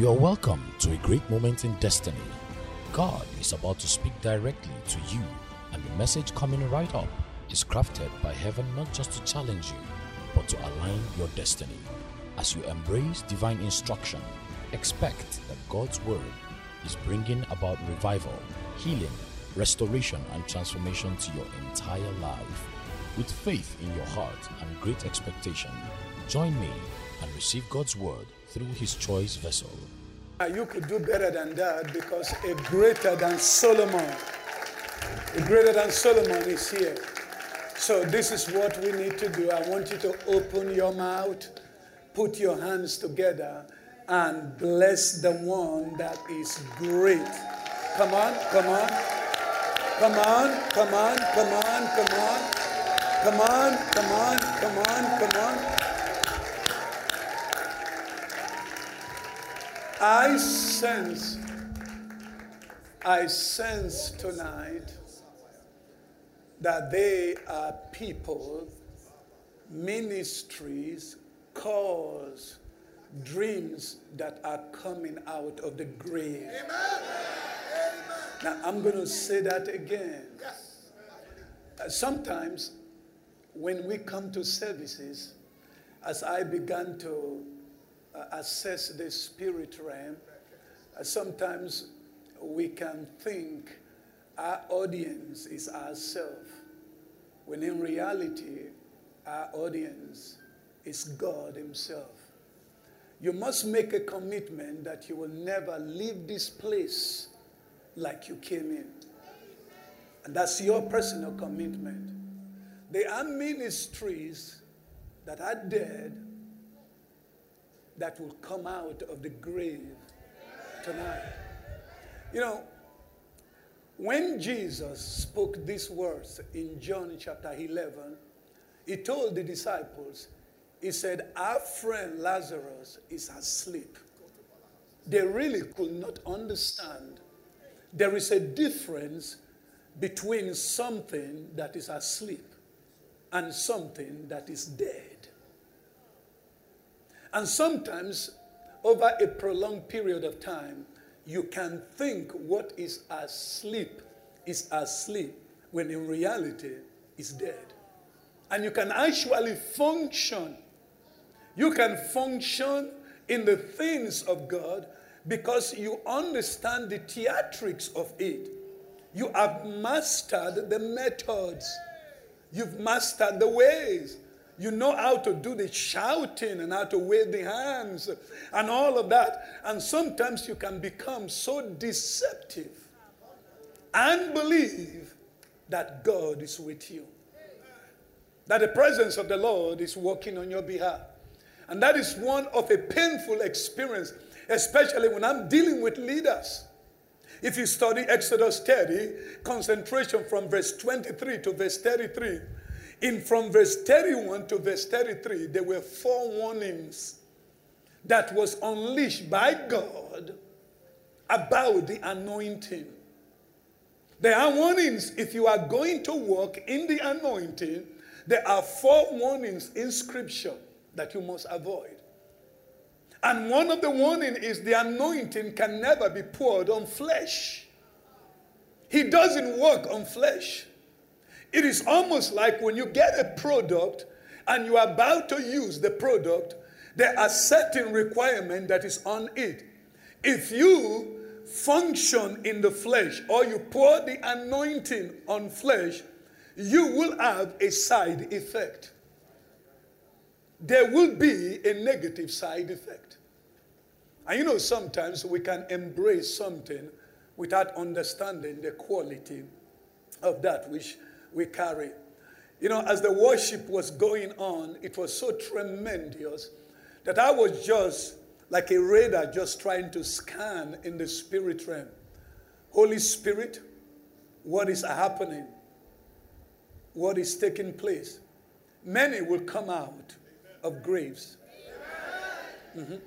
You are welcome to a great moment in destiny. God is about to speak directly to you, and the message coming right up is crafted by heaven not just to challenge you, but to align your destiny. As you embrace divine instruction, expect that God's word is bringing about revival, healing, restoration, and transformation to your entire life. With faith in your heart and great expectation, join me and receive God's word through his choice vessel. Ah, you could do better than that because a greater than Solomon, a greater than Solomon is here. So, this is what we need to do. I want you to open your mouth, put your hands together, and bless the one that is great. Come on, come on. Come on, come on, come on, come on. Come on, come on, come on, come on. I sense, I sense tonight that they are people, ministries, cause, dreams that are coming out of the grave. Now, I'm going to say that again. Uh, Sometimes, when we come to services, as I began to assess the spirit realm, uh, sometimes we can think our audience is ourselves, when in reality, our audience is God Himself. You must make a commitment that you will never leave this place like you came in. And that's your personal commitment. There are ministries that are dead that will come out of the grave tonight. You know, when Jesus spoke these words in John chapter 11, he told the disciples, he said, Our friend Lazarus is asleep. They really could not understand. There is a difference between something that is asleep and something that is dead. And sometimes, over a prolonged period of time, you can think what is asleep is asleep when in reality is dead. And you can actually function. You can function in the things of God because you understand the theatrics of it. You have mastered the methods. You've mastered the ways. You know how to do the shouting and how to wave the hands and all of that. And sometimes you can become so deceptive and believe that God is with you, that the presence of the Lord is working on your behalf. And that is one of a painful experience, especially when I'm dealing with leaders. If you study Exodus 30, concentration from verse 23 to verse 33, in from verse 31 to verse 33, there were four warnings that was unleashed by God about the anointing. There are warnings if you are going to walk in the anointing, there are four warnings in scripture that you must avoid. And one of the warning is the anointing can never be poured on flesh. He doesn't work on flesh. It is almost like when you get a product and you are about to use the product, there are certain requirements that is on it. If you function in the flesh or you pour the anointing on flesh, you will have a side effect. There will be a negative side effect. And you know, sometimes we can embrace something without understanding the quality of that which we carry. You know, as the worship was going on, it was so tremendous that I was just like a radar just trying to scan in the spirit realm. Holy Spirit, what is happening? What is taking place? Many will come out of graves. Mhm.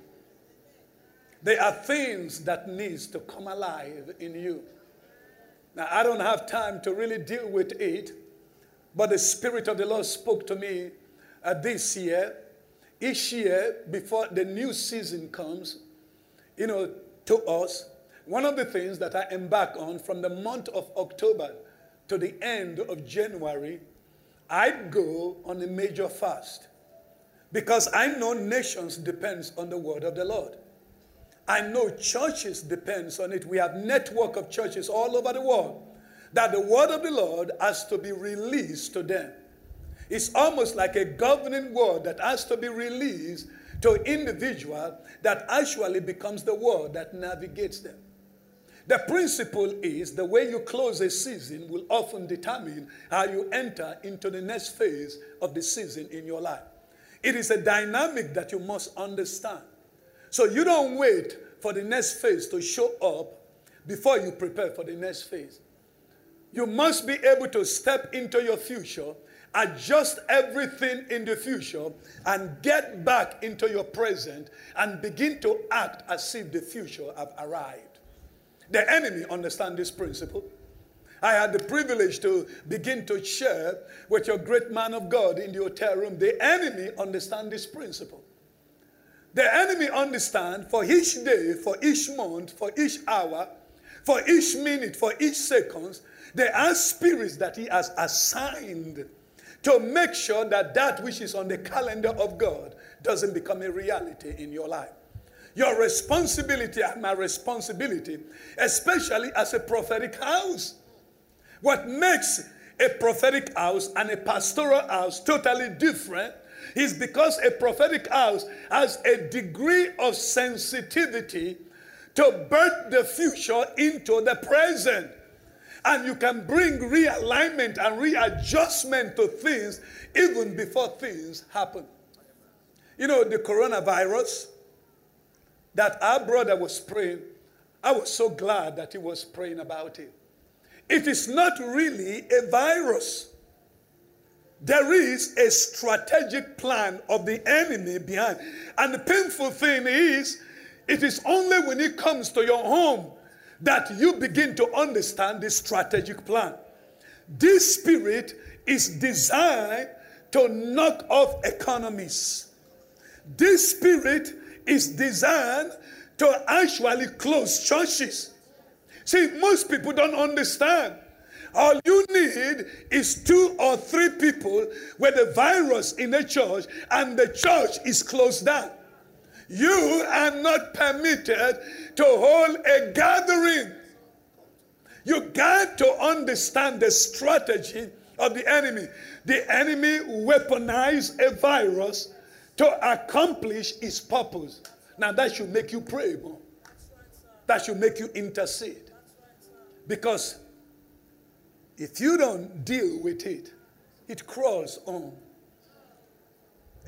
There are things that needs to come alive in you. Now, I don't have time to really deal with it, but the Spirit of the Lord spoke to me uh, this year. Each year, before the new season comes, you know, to us, one of the things that I embark on from the month of October to the end of January, I go on a major fast because I know nations depends on the word of the Lord. I know churches depends on it. We have network of churches all over the world that the word of the Lord has to be released to them. It's almost like a governing word that has to be released to individual that actually becomes the word that navigates them. The principle is the way you close a season will often determine how you enter into the next phase of the season in your life. It is a dynamic that you must understand. So you don't wait for the next phase to show up before you prepare for the next phase. You must be able to step into your future, adjust everything in the future, and get back into your present and begin to act as if the future have arrived. The enemy understand this principle. I had the privilege to begin to share with your great man of God in the hotel room. The enemy understand this principle. The enemy understand for each day, for each month, for each hour, for each minute, for each second, there are spirits that he has assigned to make sure that that which is on the calendar of God doesn't become a reality in your life. Your responsibility and my responsibility, especially as a prophetic house. What makes a prophetic house and a pastoral house totally different is because a prophetic house has a degree of sensitivity to birth the future into the present. And you can bring realignment and readjustment to things even before things happen. You know, the coronavirus that our brother was praying, I was so glad that he was praying about it. It is not really a virus. There is a strategic plan of the enemy behind. And the painful thing is, it is only when it comes to your home that you begin to understand this strategic plan. This spirit is designed to knock off economies. This spirit is designed to actually close churches. See, most people don't understand. All you need is two or three people with a virus in a church, and the church is closed down. You are not permitted to hold a gathering. You got to understand the strategy of the enemy. The enemy weaponized a virus to accomplish his purpose. Now that should make you pray more. That should make you intercede. Because if you don't deal with it, it crawls on.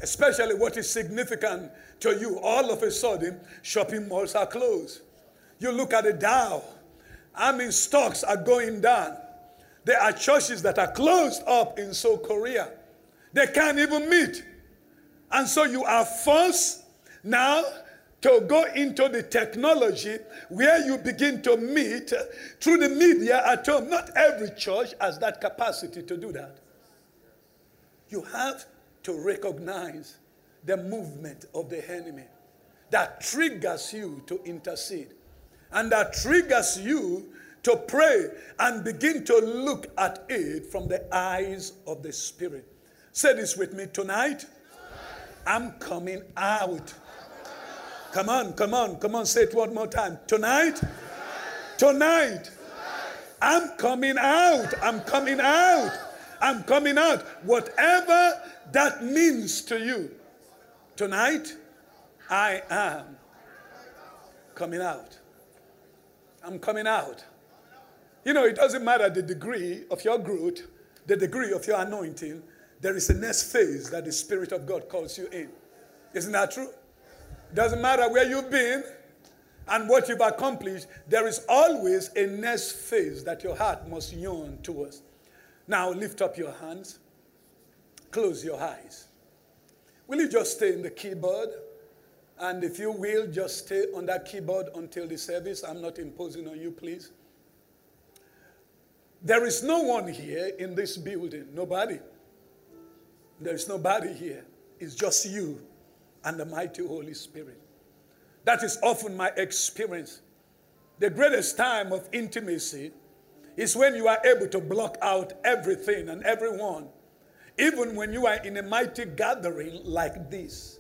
Especially what is significant to you, all of a sudden, shopping malls are closed. You look at the Dow, I mean, stocks are going down. There are churches that are closed up in South Korea. They can't even meet. And so you are forced now to go into the technology where you begin to meet through the media at home. Not every church has that capacity to do that. You have to recognize the movement of the enemy that triggers you to intercede and that triggers you to pray and begin to look at it from the eyes of the Spirit. Say this with me tonight. I'm coming out Come on, come on, come on, say it one more time. Tonight? Tonight. I'm coming out. I'm coming out. I'm coming out. Whatever that means to you. Tonight, I am coming out. I'm coming out. You know, it doesn't matter the degree of your growth, the degree of your anointing, there is a next phase that the Spirit of God calls you in. Isn't that true? Doesn't matter where you've been and what you've accomplished, there is always a next phase that your heart must yearn towards. Now lift up your hands, close your eyes. Will you just stay in the keyboard? And if you will, just stay on that keyboard until the service. I'm not imposing on you, please. There is no one here in this building. Nobody. There is nobody here. It's just you and the mighty Holy Spirit. That is often my experience. The greatest time of intimacy is when you are able to block out everything and everyone, even when you are in a mighty gathering like this.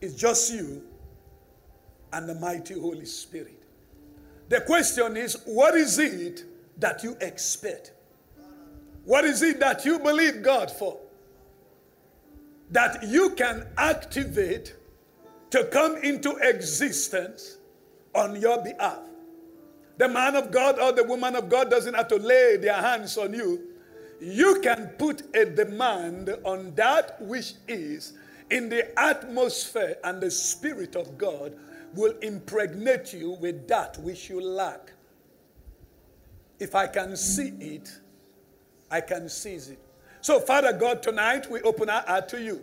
It's just you and the mighty Holy Spirit. The question is what is it that you expect? What is it that you believe God for? That you can activate to come into existence on your behalf. The man of God or the woman of God doesn't have to lay their hands on you. You can put a demand on that which is in the atmosphere, and the Spirit of God will impregnate you with that which you lack. If I can see it, I can seize it. So, Father God, tonight we open our heart to you.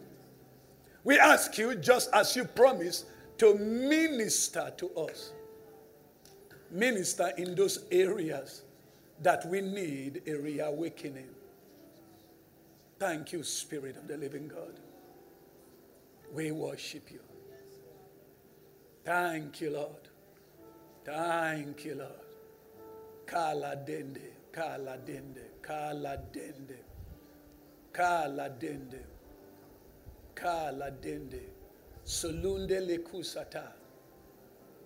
We ask you, just as you promised, to minister to us. Minister in those areas that we need a reawakening. Thank you, Spirit of the living God. We worship you. Thank you, Lord. Thank you, Lord. Kala dende, kala dende, kala dende, kala dende, kala dende. Solunde le kusata.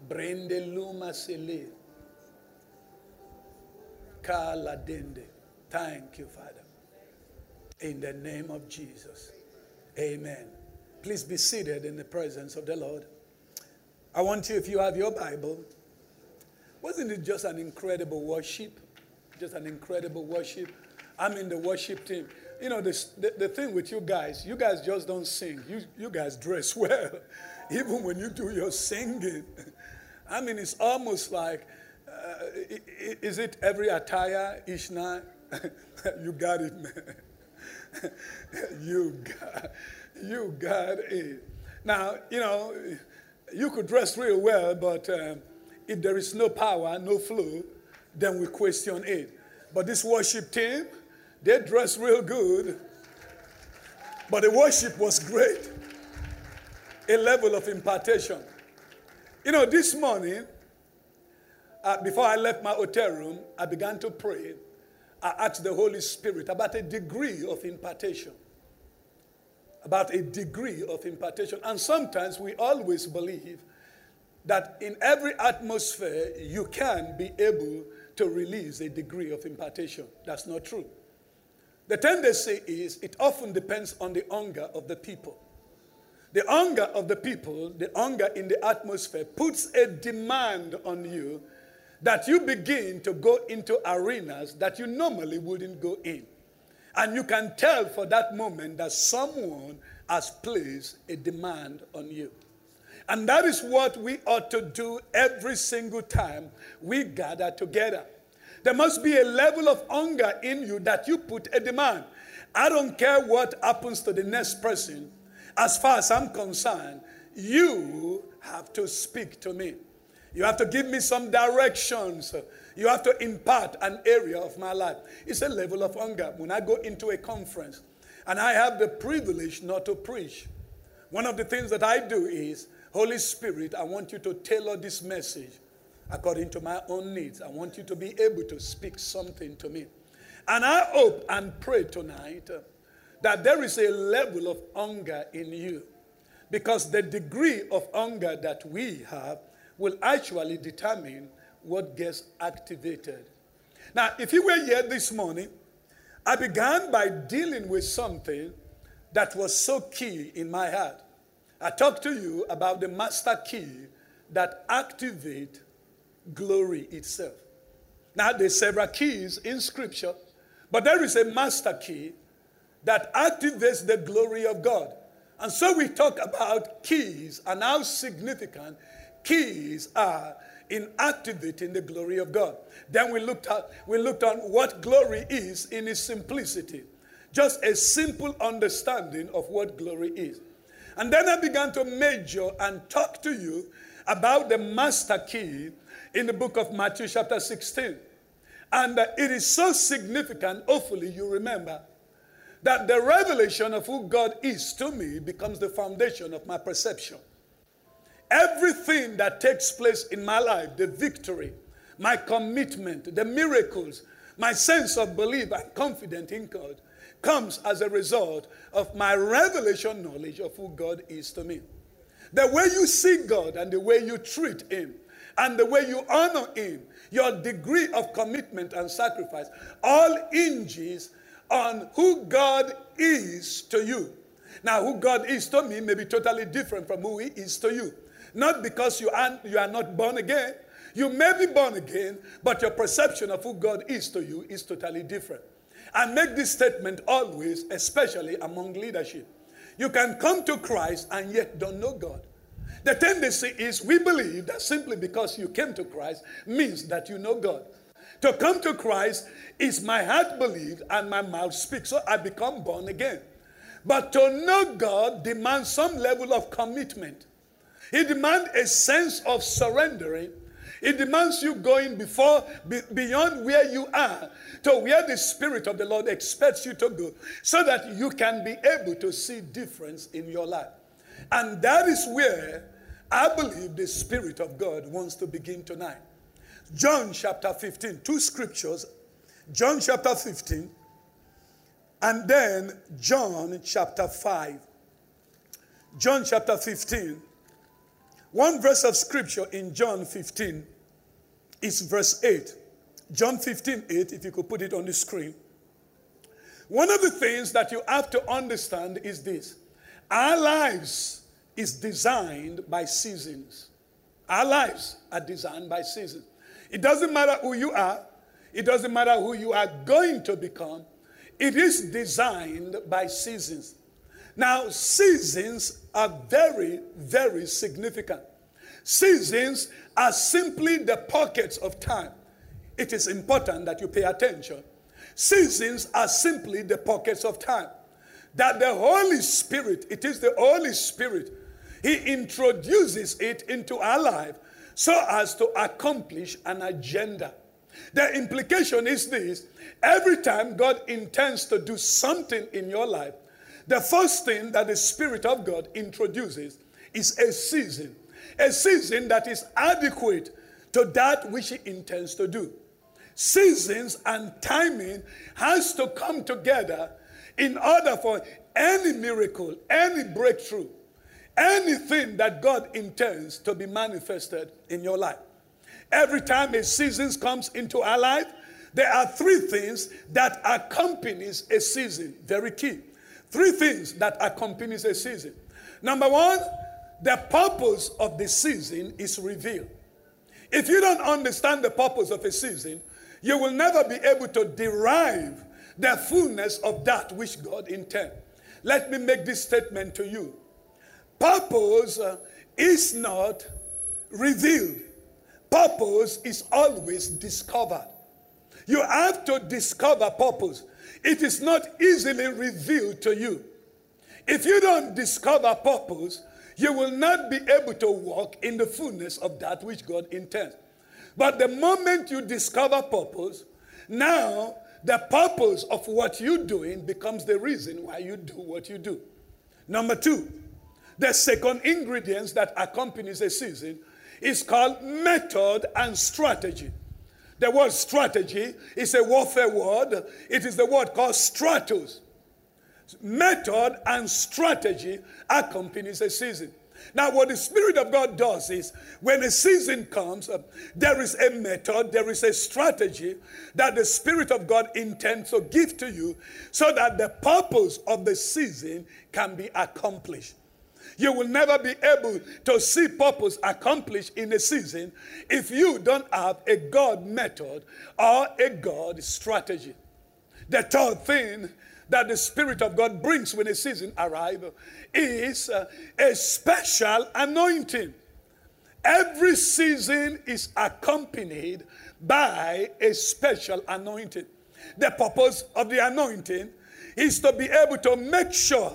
Brende luma sele. Kala dende. Thank you, Father. In the name of Jesus. Amen. Please be seated in the presence of the Lord. I want you, if you have your Bible, wasn't it just an incredible worship? Just an incredible worship. I'm in the worship team. You know, this, the, the thing with you guys, you guys just don't sing. You, you guys dress well, even when you do your singing. I mean, it's almost like, uh, is it every attire night? you got it, man. you got, you got it. Now, you know, you could dress real well, but um, if there is no power, no flow, then we question it. But this worship team, they dress real good, but the worship was great. A level of impartation. You know, this morning, uh, before I left my hotel room, I began to pray. I asked the Holy Spirit about a degree of impartation about a degree of impartation. And sometimes we always believe that in every atmosphere you can be able to release a degree of impartation. That's not true. The tendency is it often depends on the hunger of the people. The hunger of the people, the hunger in the atmosphere, puts a demand on you that you begin to go into arenas that you normally wouldn't go in. And you can tell for that moment that someone has placed a demand on you. And that is what we ought to do every single time we gather together. There must be a level of hunger in you that you put a demand. I don't care what happens to the next person. As far as I'm concerned, you have to speak to me. You have to give me some directions. You have to impart an area of my life. It's a level of hunger. When I go into a conference and I have the privilege not to preach, one of the things that I do is, Holy Spirit, I want you to tailor this message according to my own needs. I want you to be able to speak something to me. And I hope and pray tonight uh, that there is a level of hunger in you because the degree of hunger that we have will actually determine what gets activated. Now, if you were here this morning, I began by dealing with something that was so key in my heart. I talked to you about the master key that activate glory itself. Now, there's several keys in scripture, but there is a master key that activates the glory of God. And so we talk about keys and how significant keys are in activating the glory of God. Then we looked at we looked on what glory is in its simplicity. Just a simple understanding of what glory is. And then I began to major and talk to you about the master key in the book of Matthew, chapter 16. And uh, it is so significant, hopefully, you remember, that the revelation of who God is to me becomes the foundation of my perception. Everything that takes place in my life, the victory, my commitment, the miracles, my sense of belief and confidence in God, comes as a result of my revelation knowledge of who God is to me. The way you see God and the way you treat Him and the way you honor Him, your degree of commitment and sacrifice, all hinges on who God is to you. Now, who God is to me may be totally different from who He is to you. Not because you are, you are not born again. You may be born again, but your perception of who God is to you is totally different. I make this statement always, especially among leadership. You can come to Christ and yet don't know God. The tendency is we believe that simply because you came to Christ means that you know God. To come to Christ is my heart believes and my mouth speaks, so I become born again. But to know God demands some level of commitment. It demands a sense of surrendering it demands you going before, be, beyond where you are to where the Spirit of the Lord expects you to go so that you can be able to see difference in your life. And that is where I believe the Spirit of God wants to begin tonight. John chapter 15, two scriptures. John chapter 15, and then John chapter 5. John chapter 15. One verse of scripture in John 15 is verse 8. John 15, 8, if you could put it on the screen. One of the things that you have to understand is this our lives is designed by seasons. Our lives are designed by seasons. It doesn't matter who you are, it doesn't matter who you are going to become, it is designed by seasons. Now, seasons are very, very significant. Seasons are simply the pockets of time. It is important that you pay attention. Seasons are simply the pockets of time. That the Holy Spirit, it is the Holy Spirit, He introduces it into our life so as to accomplish an agenda. The implication is this every time God intends to do something in your life, the first thing that the Spirit of God introduces is a season a season that is adequate to that which he intends to do. Seasons and timing has to come together in order for any miracle, any breakthrough, anything that God intends to be manifested in your life. Every time a season comes into our life, there are three things that accompanies a season. Very key. Three things that accompanies a season. Number one, the purpose of the season is revealed. If you don't understand the purpose of a season, you will never be able to derive the fullness of that which God intends. Let me make this statement to you. Purpose uh, is not revealed. Purpose is always discovered. You have to discover purpose. It is not easily revealed to you. If you don't discover purpose, you will not be able to walk in the fullness of that which God intends. But the moment you discover purpose, now the purpose of what you're doing becomes the reason why you do what you do. Number two, the second ingredient that accompanies a season is called method and strategy. The word strategy is a warfare word. It is the word called stratos method and strategy accompanies a season. Now, what the Spirit of God does is when a season comes, uh, there is a method, there is a strategy that the Spirit of God intends to give to you so that the purpose of the season can be accomplished. You will never be able to see purpose accomplished in a season if you don't have a God method or a God strategy. The third thing that the Spirit of God brings when a season arrives is uh, a special anointing. Every season is accompanied by a special anointing. The purpose of the anointing is to be able to make sure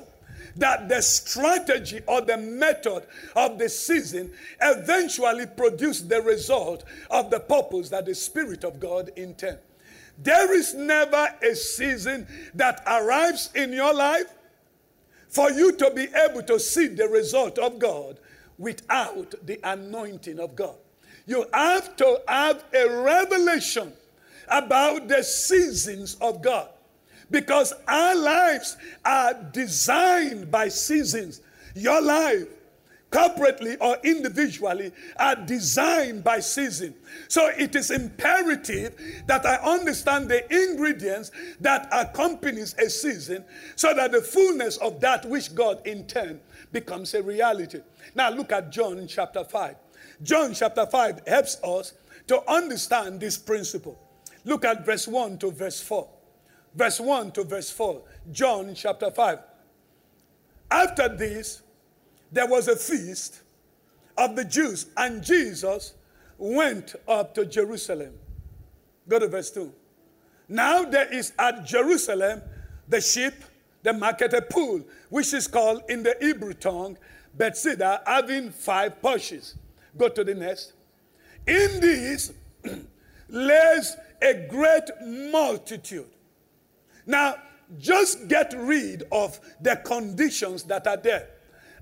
that the strategy or the method of the season eventually produce the result of the purpose that the Spirit of God intends. There is never a season that arrives in your life for you to be able to see the result of God without the anointing of God. You have to have a revelation about the seasons of God because our lives are designed by seasons. Your life corporately or individually are designed by season. So it is imperative that I understand the ingredients that accompanies a season so that the fullness of that which God intends becomes a reality. Now look at John chapter 5. John chapter 5 helps us to understand this principle. Look at verse 1 to verse 4. Verse 1 to verse 4. John chapter 5. After this, there was a feast of the Jews, and Jesus went up to Jerusalem. Go to verse 2. Now there is at Jerusalem the sheep, the market, a pool, which is called in the Hebrew tongue Bethesda, having five porches. Go to the next. In this lays a great multitude. Now, just get rid of the conditions that are there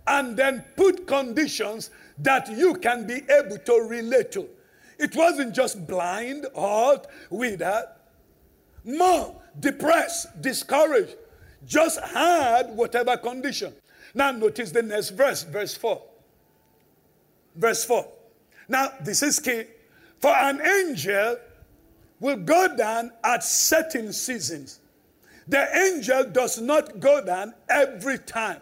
and then put conditions that you can be able to relate to. It wasn't just blind, hurt, withered, more depressed, discouraged, just had whatever condition. Now, notice the next verse, verse 4. Verse 4. Now, this is key. For an angel will go down at certain seasons. The angel does not go down every time.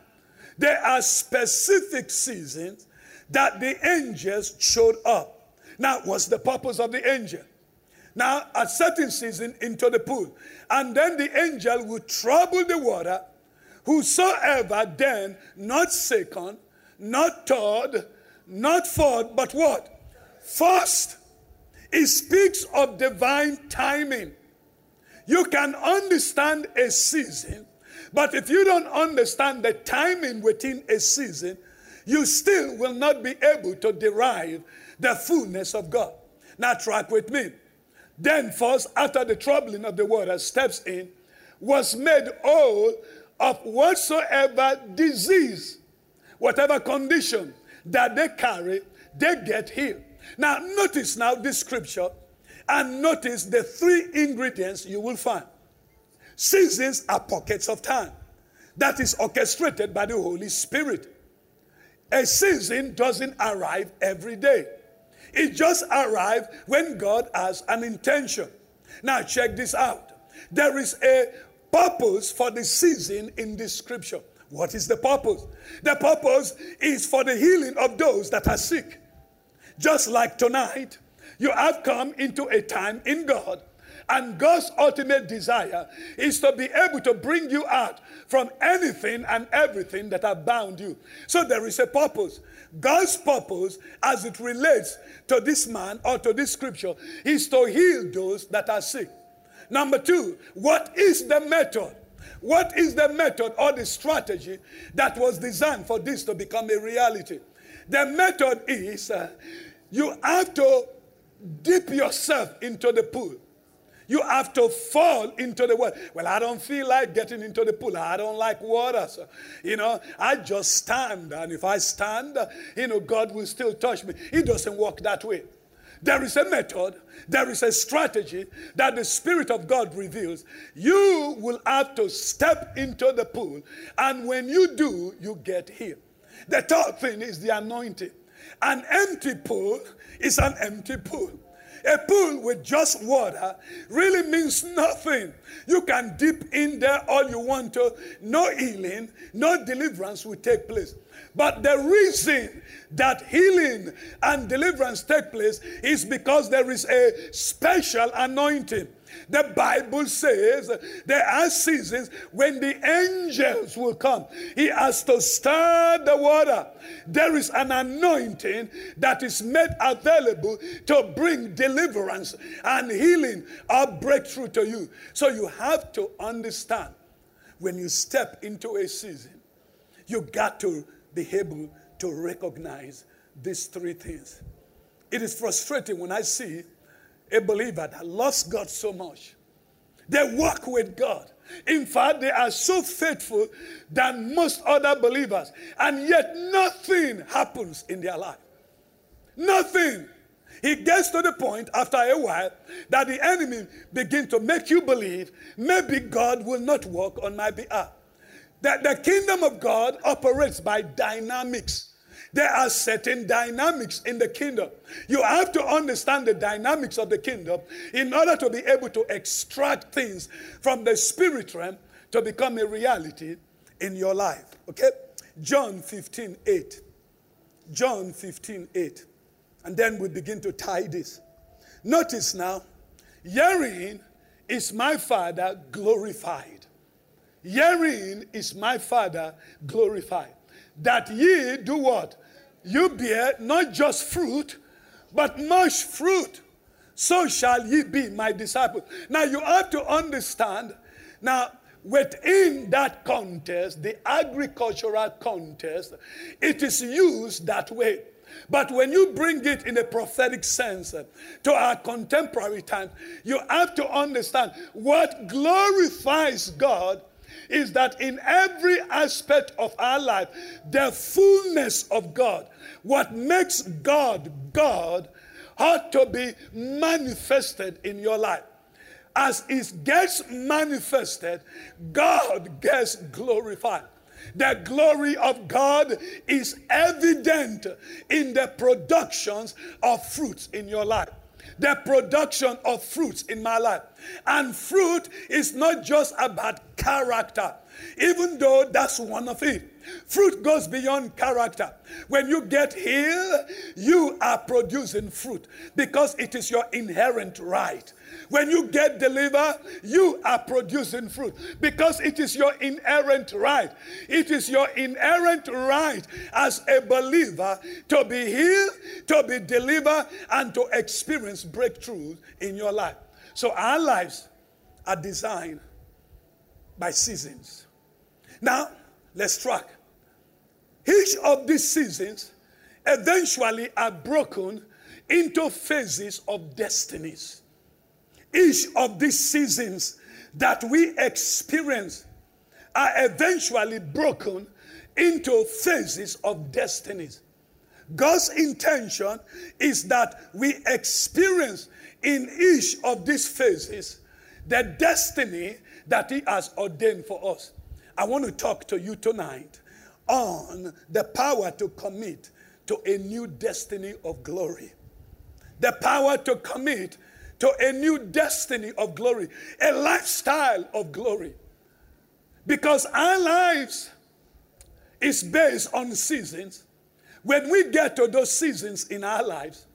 There are specific seasons that the angels showed up. Now, what's the purpose of the angel? Now, at certain season into the pool, and then the angel will trouble the water. Whosoever then, not second, not third, not fourth, but what? First. It speaks of divine timing. You can understand a season but if you don't understand the timing within a season, you still will not be able to derive the fullness of God. Now, track with me. Then, first, after the troubling of the water, steps in, was made whole of whatsoever disease, whatever condition that they carry, they get healed. Now, notice now this scripture and notice the three ingredients you will find. Seasons are pockets of time that is orchestrated by the Holy Spirit. A season doesn't arrive every day. It just arrives when God has an intention. Now, check this out. There is a purpose for the season in this scripture. What is the purpose? The purpose is for the healing of those that are sick. Just like tonight, you have come into a time in God and God's ultimate desire is to be able to bring you out from anything and everything that have bound you. So there is a purpose. God's purpose, as it relates to this man or to this scripture, is to heal those that are sick. Number two, what is the method? What is the method or the strategy that was designed for this to become a reality? The method is uh, you have to dip yourself into the pool. You have to fall into the water. Well, I don't feel like getting into the pool. I don't like water. So, you know, I just stand. And if I stand, you know, God will still touch me. He doesn't work that way. There is a method, there is a strategy that the Spirit of God reveals. You will have to step into the pool, and when you do, you get healed. The third thing is the anointing. An empty pool is an empty pool. A pool with just water really means nothing. You can dip in there all you want to, no healing, no deliverance will take place. But the reason that healing and deliverance take place is because there is a special anointing. The Bible says there are seasons when the angels will come. He has to stir the water. There is an anointing that is made available to bring deliverance and healing or breakthrough to you. So you have to understand when you step into a season, you got to be able to recognize these three things. It is frustrating when I see a believer that loves God so much They walk with God. In fact, they are so faithful than most other believers, and yet nothing happens in their life. Nothing. It gets to the point after a while that the enemy begins to make you believe maybe God will not work on my behalf. That the kingdom of God operates by dynamics. There are certain dynamics in the kingdom. You have to understand the dynamics of the kingdom in order to be able to extract things from the spirit realm to become a reality in your life. Okay? John 15 8. John 15 8. And then we begin to tie this. Notice now, herein is my Father glorified. Herein is my Father glorified. That ye do what? You bear not just fruit, but much fruit. So shall ye be my disciples. Now you have to understand. Now, within that contest, the agricultural contest, it is used that way. But when you bring it in a prophetic sense uh, to our contemporary time, you have to understand what glorifies God is that in every aspect of our life, the fullness of God, what makes God God, ought to be manifested in your life. As it gets manifested, God gets glorified. The glory of God is evident in the productions of fruits in your life. The production of fruits in my life. And fruit is not just about character, even though that's one of it. Fruit goes beyond character. When you get healed, you are producing fruit because it is your inherent right. When you get delivered, you are producing fruit because it is your inherent right. It is your inherent right as a believer to be healed, to be delivered, and to experience breakthrough in your life. So our lives are designed by seasons. Now, let's track. Each of these seasons eventually are broken into phases of destinies. Each of these seasons that we experience are eventually broken into phases of destinies. God's intention is that we experience in each of these phases the destiny that He has ordained for us. I want to talk to you tonight on the power to commit to a new destiny of glory. The power to commit to a new destiny of glory, a lifestyle of glory. Because our lives is based on seasons. When we get to those seasons in our lives,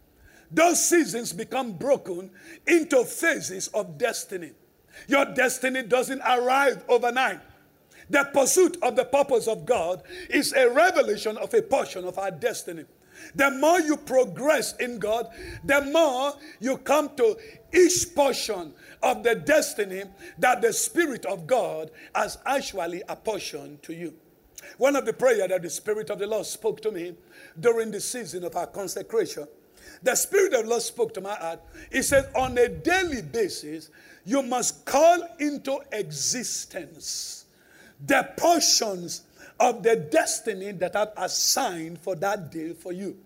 those seasons become broken into phases of destiny. Your destiny doesn't arrive overnight. The pursuit of the purpose of God is a revelation of a portion of our destiny. The more you progress in God, the more you come to each portion of the destiny that the Spirit of God has actually apportioned to you. One of the prayer that the Spirit of the Lord spoke to me during the season of our consecration, the Spirit of the Lord spoke to my heart. He said, on a daily basis, you must call into existence the portions of the destiny that I've assigned for that day for you.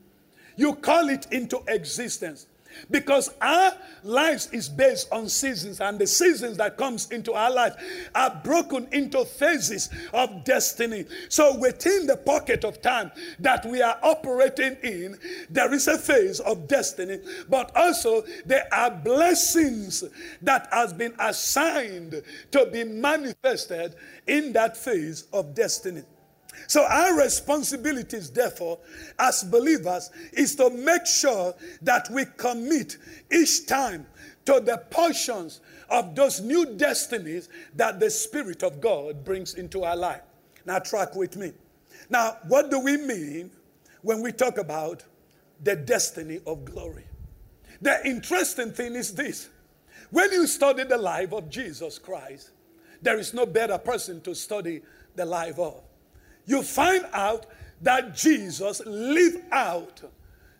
You call it into existence because our lives is based on seasons and the seasons that comes into our life are broken into phases of destiny. So within the pocket of time that we are operating in there is a phase of destiny but also there are blessings that has been assigned to be manifested in that phase of destiny so, our responsibilities, therefore, as believers, is to make sure that we commit each time to the portions of those new destinies that the Spirit of God brings into our life. Now, track with me. Now, what do we mean when we talk about the destiny of glory? The interesting thing is this when you study the life of Jesus Christ, there is no better person to study the life of you find out that Jesus lived out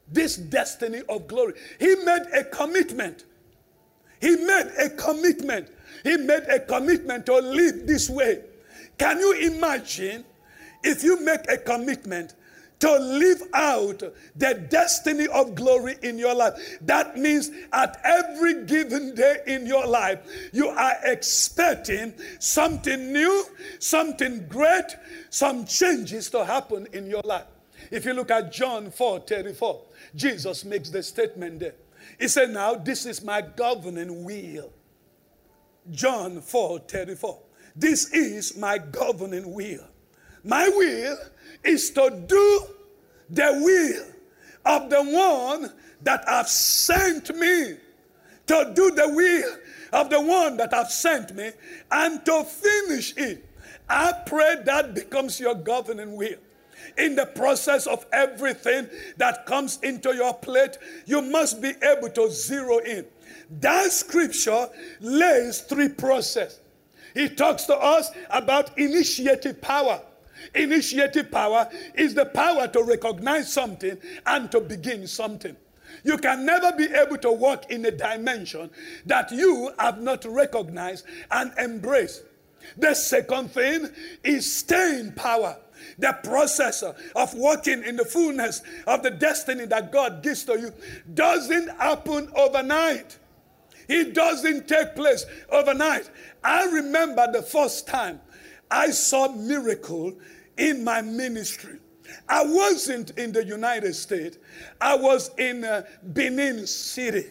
this destiny of glory. He made a commitment. He made a commitment. He made a commitment to live this way. Can you imagine if you make a commitment to live out the destiny of glory in your life. That means at every given day in your life, you are expecting something new, something great, some changes to happen in your life. If you look at John 4 34, Jesus makes the statement there. He said, Now this is my governing will. John 4 34. This is my governing will. My will is to do the will of the one that have sent me. To do the will of the one that have sent me and to finish it. I pray that becomes your governing will. In the process of everything that comes into your plate, you must be able to zero in. That scripture lays three process. He talks to us about initiative power. Initiative power is the power to recognize something and to begin something. You can never be able to walk in a dimension that you have not recognized and embraced. The second thing is staying power. The process of walking in the fullness of the destiny that God gives to you doesn't happen overnight. It doesn't take place overnight. I remember the first time I saw miracle in my ministry. I wasn't in the United States. I was in uh, Benin City.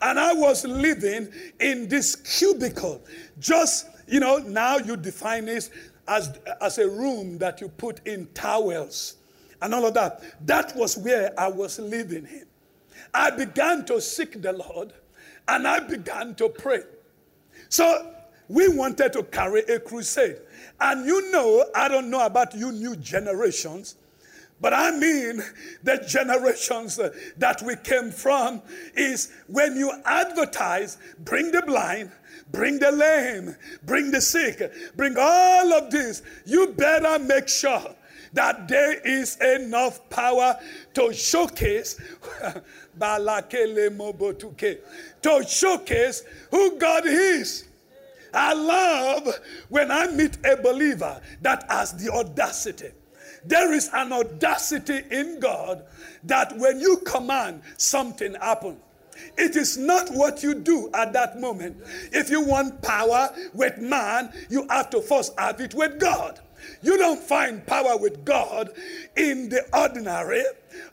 And I was living in this cubicle. Just, you know, now you define this as, as a room that you put in towels and all of that. That was where I was living in. I began to seek the Lord and I began to pray. So we wanted to carry a crusade. And you know, I don't know about you new generations, but I mean the generations uh, that we came from is when you advertise, bring the blind, bring the lame, bring the sick, bring all of this, you better make sure that there is enough power to showcase to showcase who God is. I love when I meet a believer that has the audacity. There is an audacity in God that when you command, something happens. It is not what you do at that moment. If you want power with man, you have to first have it with God. You don't find power with God in the ordinary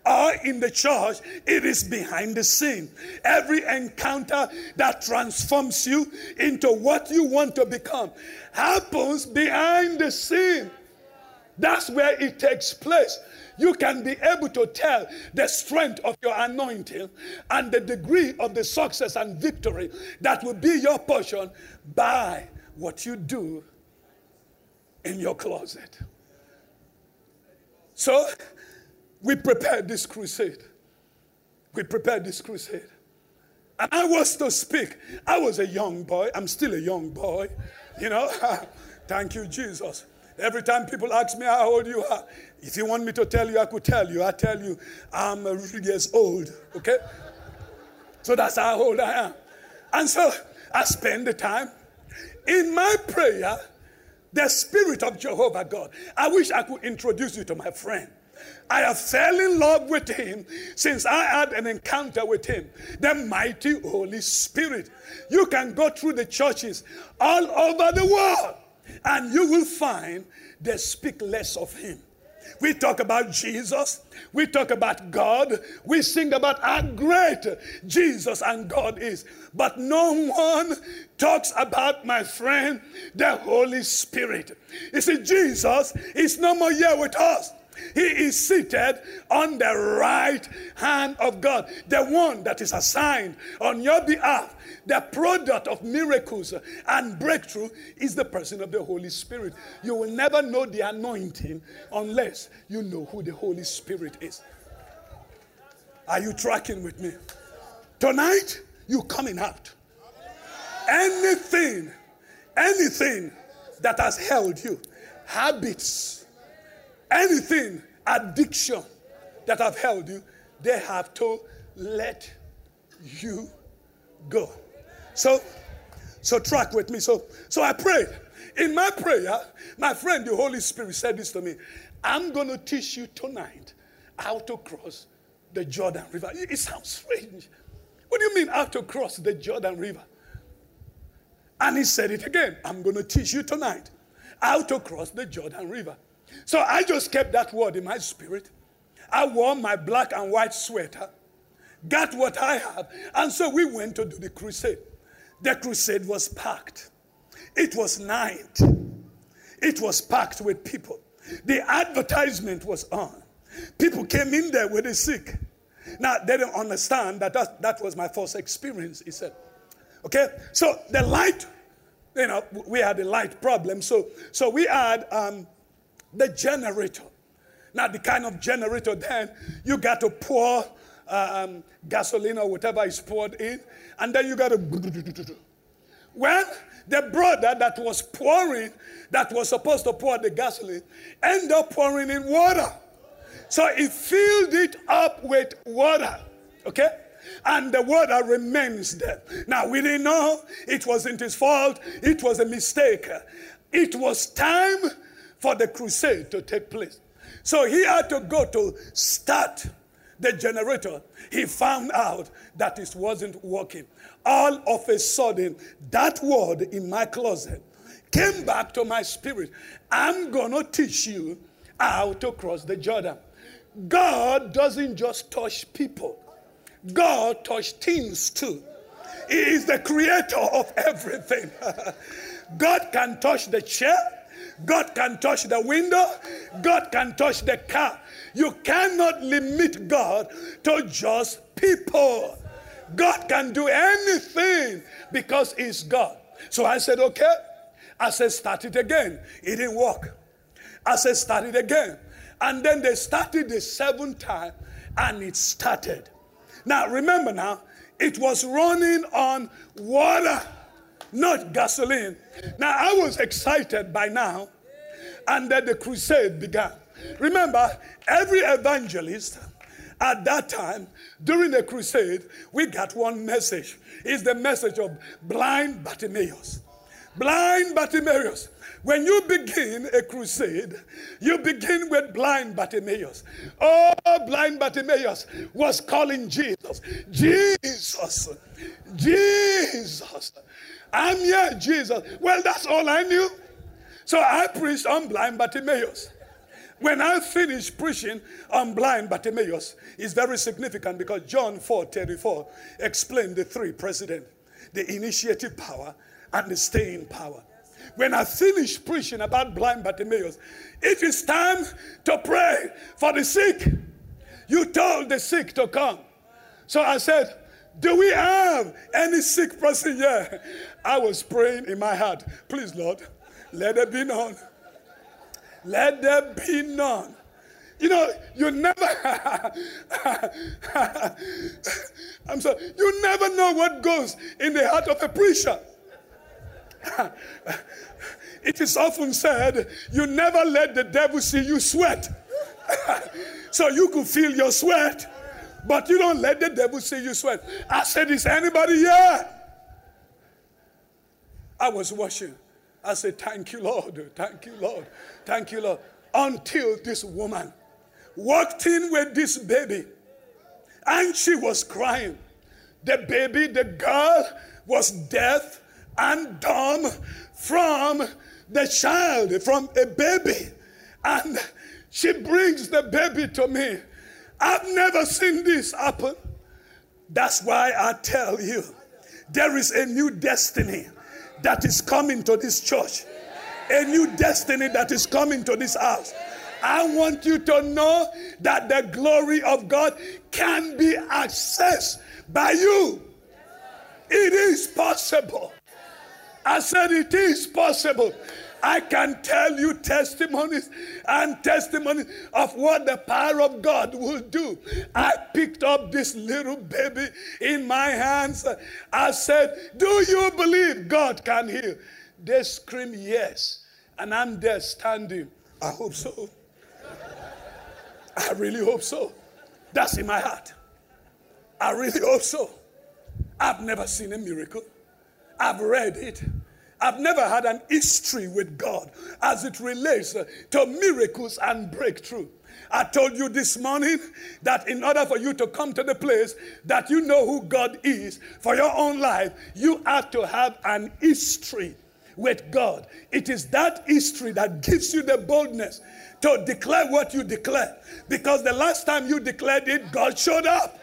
or in the church, it is behind the scene. Every encounter that transforms you into what you want to become happens behind the scene. That's where it takes place. You can be able to tell the strength of your anointing and the degree of the success and victory that will be your portion by what you do in your closet. So, we prepared this crusade. We prepared this crusade. And I was to speak. I was a young boy. I'm still a young boy. You know, thank you, Jesus. Every time people ask me how old you are, if you want me to tell you, I could tell you. I tell you, I'm years old. Okay? So that's how old I am. And so I spend the time in my prayer the Spirit of Jehovah God. I wish I could introduce you to my friend. I have fell in love with him since I had an encounter with him. The mighty Holy Spirit. You can go through the churches all over the world and you will find they speak less of him. We talk about Jesus. We talk about God. We sing about how great Jesus and God is. But no one talks about, my friend, the Holy Spirit. You see, Jesus is no more here with us. He is seated on the right hand of God, the one that is assigned on your behalf. The product of miracles and breakthrough is the person of the Holy Spirit. You will never know the anointing unless you know who the Holy Spirit is. Are you tracking with me? Tonight, you coming out. Anything, anything that has held you, habits, anything, addiction that have held you, they have to let you go. So, so track with me. So, so I prayed. In my prayer, my friend, the Holy Spirit said this to me. I'm going to teach you tonight how to cross the Jordan River. It sounds strange. What do you mean how to cross the Jordan River? And he said it again. I'm going to teach you tonight how to cross the Jordan River. So I just kept that word in my spirit. I wore my black and white sweater, got what I have, and so we went to do the crusade. The crusade was packed. It was night. It was packed with people. The advertisement was on. People came in there with the sick. Now, they didn't understand that, that that was my first experience, he said. Okay? So the light, you know, we had a light problem. So, so we had um, the generator. Now, the kind of generator then, you got to pour um, gasoline or whatever is poured in, and then you got to. Well, the brother that was pouring, that was supposed to pour the gasoline, ended up pouring in water. So he filled it up with water. Okay? And the water remains there. Now, we didn't know it wasn't his fault, it was a mistake. It was time for the crusade to take place. So he had to go to start the generator. He found out that it wasn't working. All of a sudden, that word in my closet came back to my spirit. I'm going to teach you how to cross the Jordan. God doesn't just touch people, God touches things too. He is the creator of everything. God can touch the chair, God can touch the window, God can touch the car. You cannot limit God to just people. God can do anything because He's God. So I said, okay. I said, start it again. It didn't work. I said, start it again. And then they started the seventh time and it started. Now, remember now, it was running on water, not gasoline. Now, I was excited by now, and then the crusade began. Remember, every evangelist at that time, during the crusade, we got one message. It's the message of blind Bartimaeus. Blind Bartimaeus. When you begin a crusade, you begin with blind Bartimaeus. Oh, blind Bartimaeus was calling Jesus. Jesus. Jesus. I'm here, Jesus. Well, that's all I knew. So I preached on blind Bartimaeus. When I finished preaching on blind Bartimaeus, it's very significant because John 4 34 explained the three president the initiative power and the staying power when I finished preaching about blind Bartimaeus, it is time to pray for the sick. You told the sick to come. So I said, Do we have any sick person here? I was praying in my heart, Please, Lord, let there be none. Let there be none. You know, you never, I'm sorry, you never know what goes in the heart of a preacher. it is often said, you never let the devil see you sweat. so you could feel your sweat, but you don't let the devil see you sweat. I said, Is anybody here? I was washing. I said, Thank you, Lord. Thank you, Lord. Thank you, Lord. Until this woman walked in with this baby and she was crying. The baby, the girl, was deaf and dumb from the child, from a baby. And she brings the baby to me. I've never seen this happen. That's why I tell you there is a new destiny that is coming to this church, a new destiny that is coming to this house. I want you to know that the glory of God can be accessed by you. It is possible. I said, It is possible. I can tell you testimonies and testimonies of what the power of God will do. I picked up this little baby in my hands. I said, Do you believe God can heal? They scream, Yes. And I'm there standing. I hope so. I really hope so. That's in my heart. I really hope so. I've never seen a miracle. I've read it. I've never had an history with God as it relates to miracles and breakthrough. I told you this morning that in order for you to come to the place that you know who God is for your own life, you have to have an history with God. It is that history that gives you the boldness to declare what you declare. Because the last time you declared it, God showed up.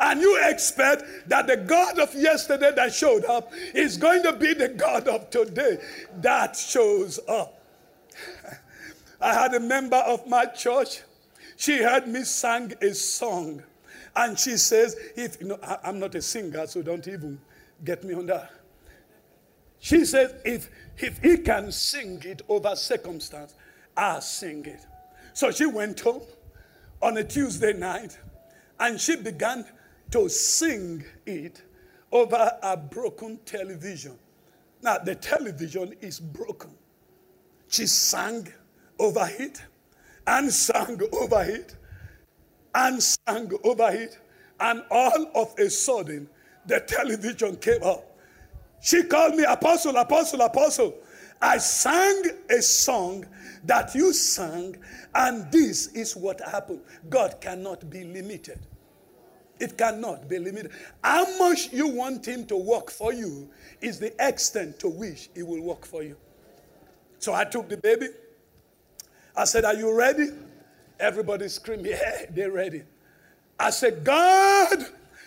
And you expect that the God of yesterday that showed up is going to be the God of today that shows up. I had a member of my church she heard me sing a song. And she says, if you know, I, I'm not a singer, so don't even get me on that. She says, if if he can sing it over circumstance, I'll sing it. So she went home on a Tuesday night and she began to sing it over a broken television. Now, the television is broken. She sang over it and sang over it and sang over it. And all of a sudden, the television came up. She called me Apostle, Apostle, Apostle. I sang a song that you sang, and this is what happened. God cannot be limited. It cannot be limited. How much you want Him to work for you is the extent to which He will work for you. So I took the baby. I said, Are you ready? Everybody screamed, Yeah, they're ready. I said, God,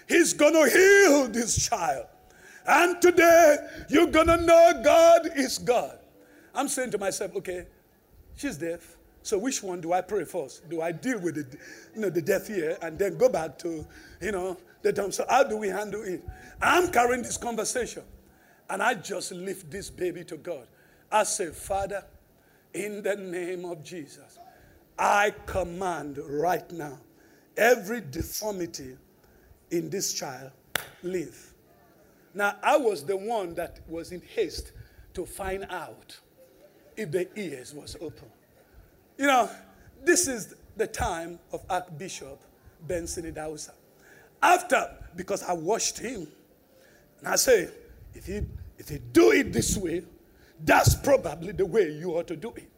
He's going to heal this child. And today, you're going to know God is God. I'm saying to myself, okay, she's deaf. So which one do I pray first? Do I deal with the, you know, the deaf here and then go back to, you know, the dumb? So how do we handle it? I'm carrying this conversation. And I just lift this baby to God. I say, Father, in the name of Jesus, I command right now every deformity in this child leave. Now, I was the one that was in haste to find out if the ears was open. You know, this is the time of Archbishop Benson Idahosa. After, because I watched him, and I say, if he, if he do it this way, that's probably the way you ought to do it.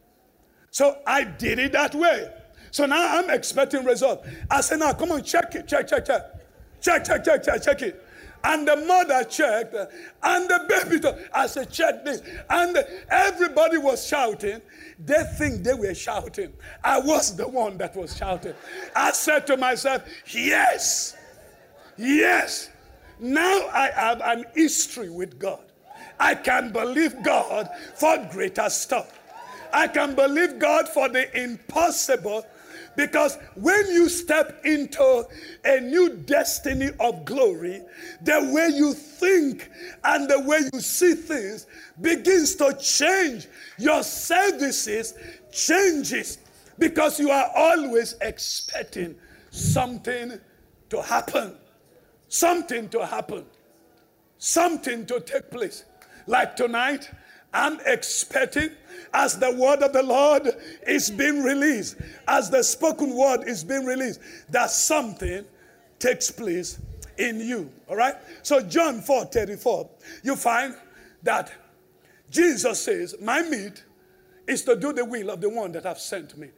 So I did it that way. So now I'm expecting result. I said, now come on, check it, check, check, check. Check, check, check, check, check it. And the mother checked, and the baby, told, I said, check this. And everybody was shouting. They think they were shouting. I was the one that was shouting. I said to myself, yes, yes. Now I have an history with God. I can believe God for greater stuff. I can believe God for the impossible because when you step into a new destiny of glory, the way you think and the way you see things begins to change. Your services changes because you are always expecting something to happen. Something to happen. Something to take place. Like tonight, I'm expecting as the word of the Lord is being released, as the spoken word is being released, that something takes place in you. All right? So, John 4 34, you find that Jesus says, My meat is to do the will of the one that have sent me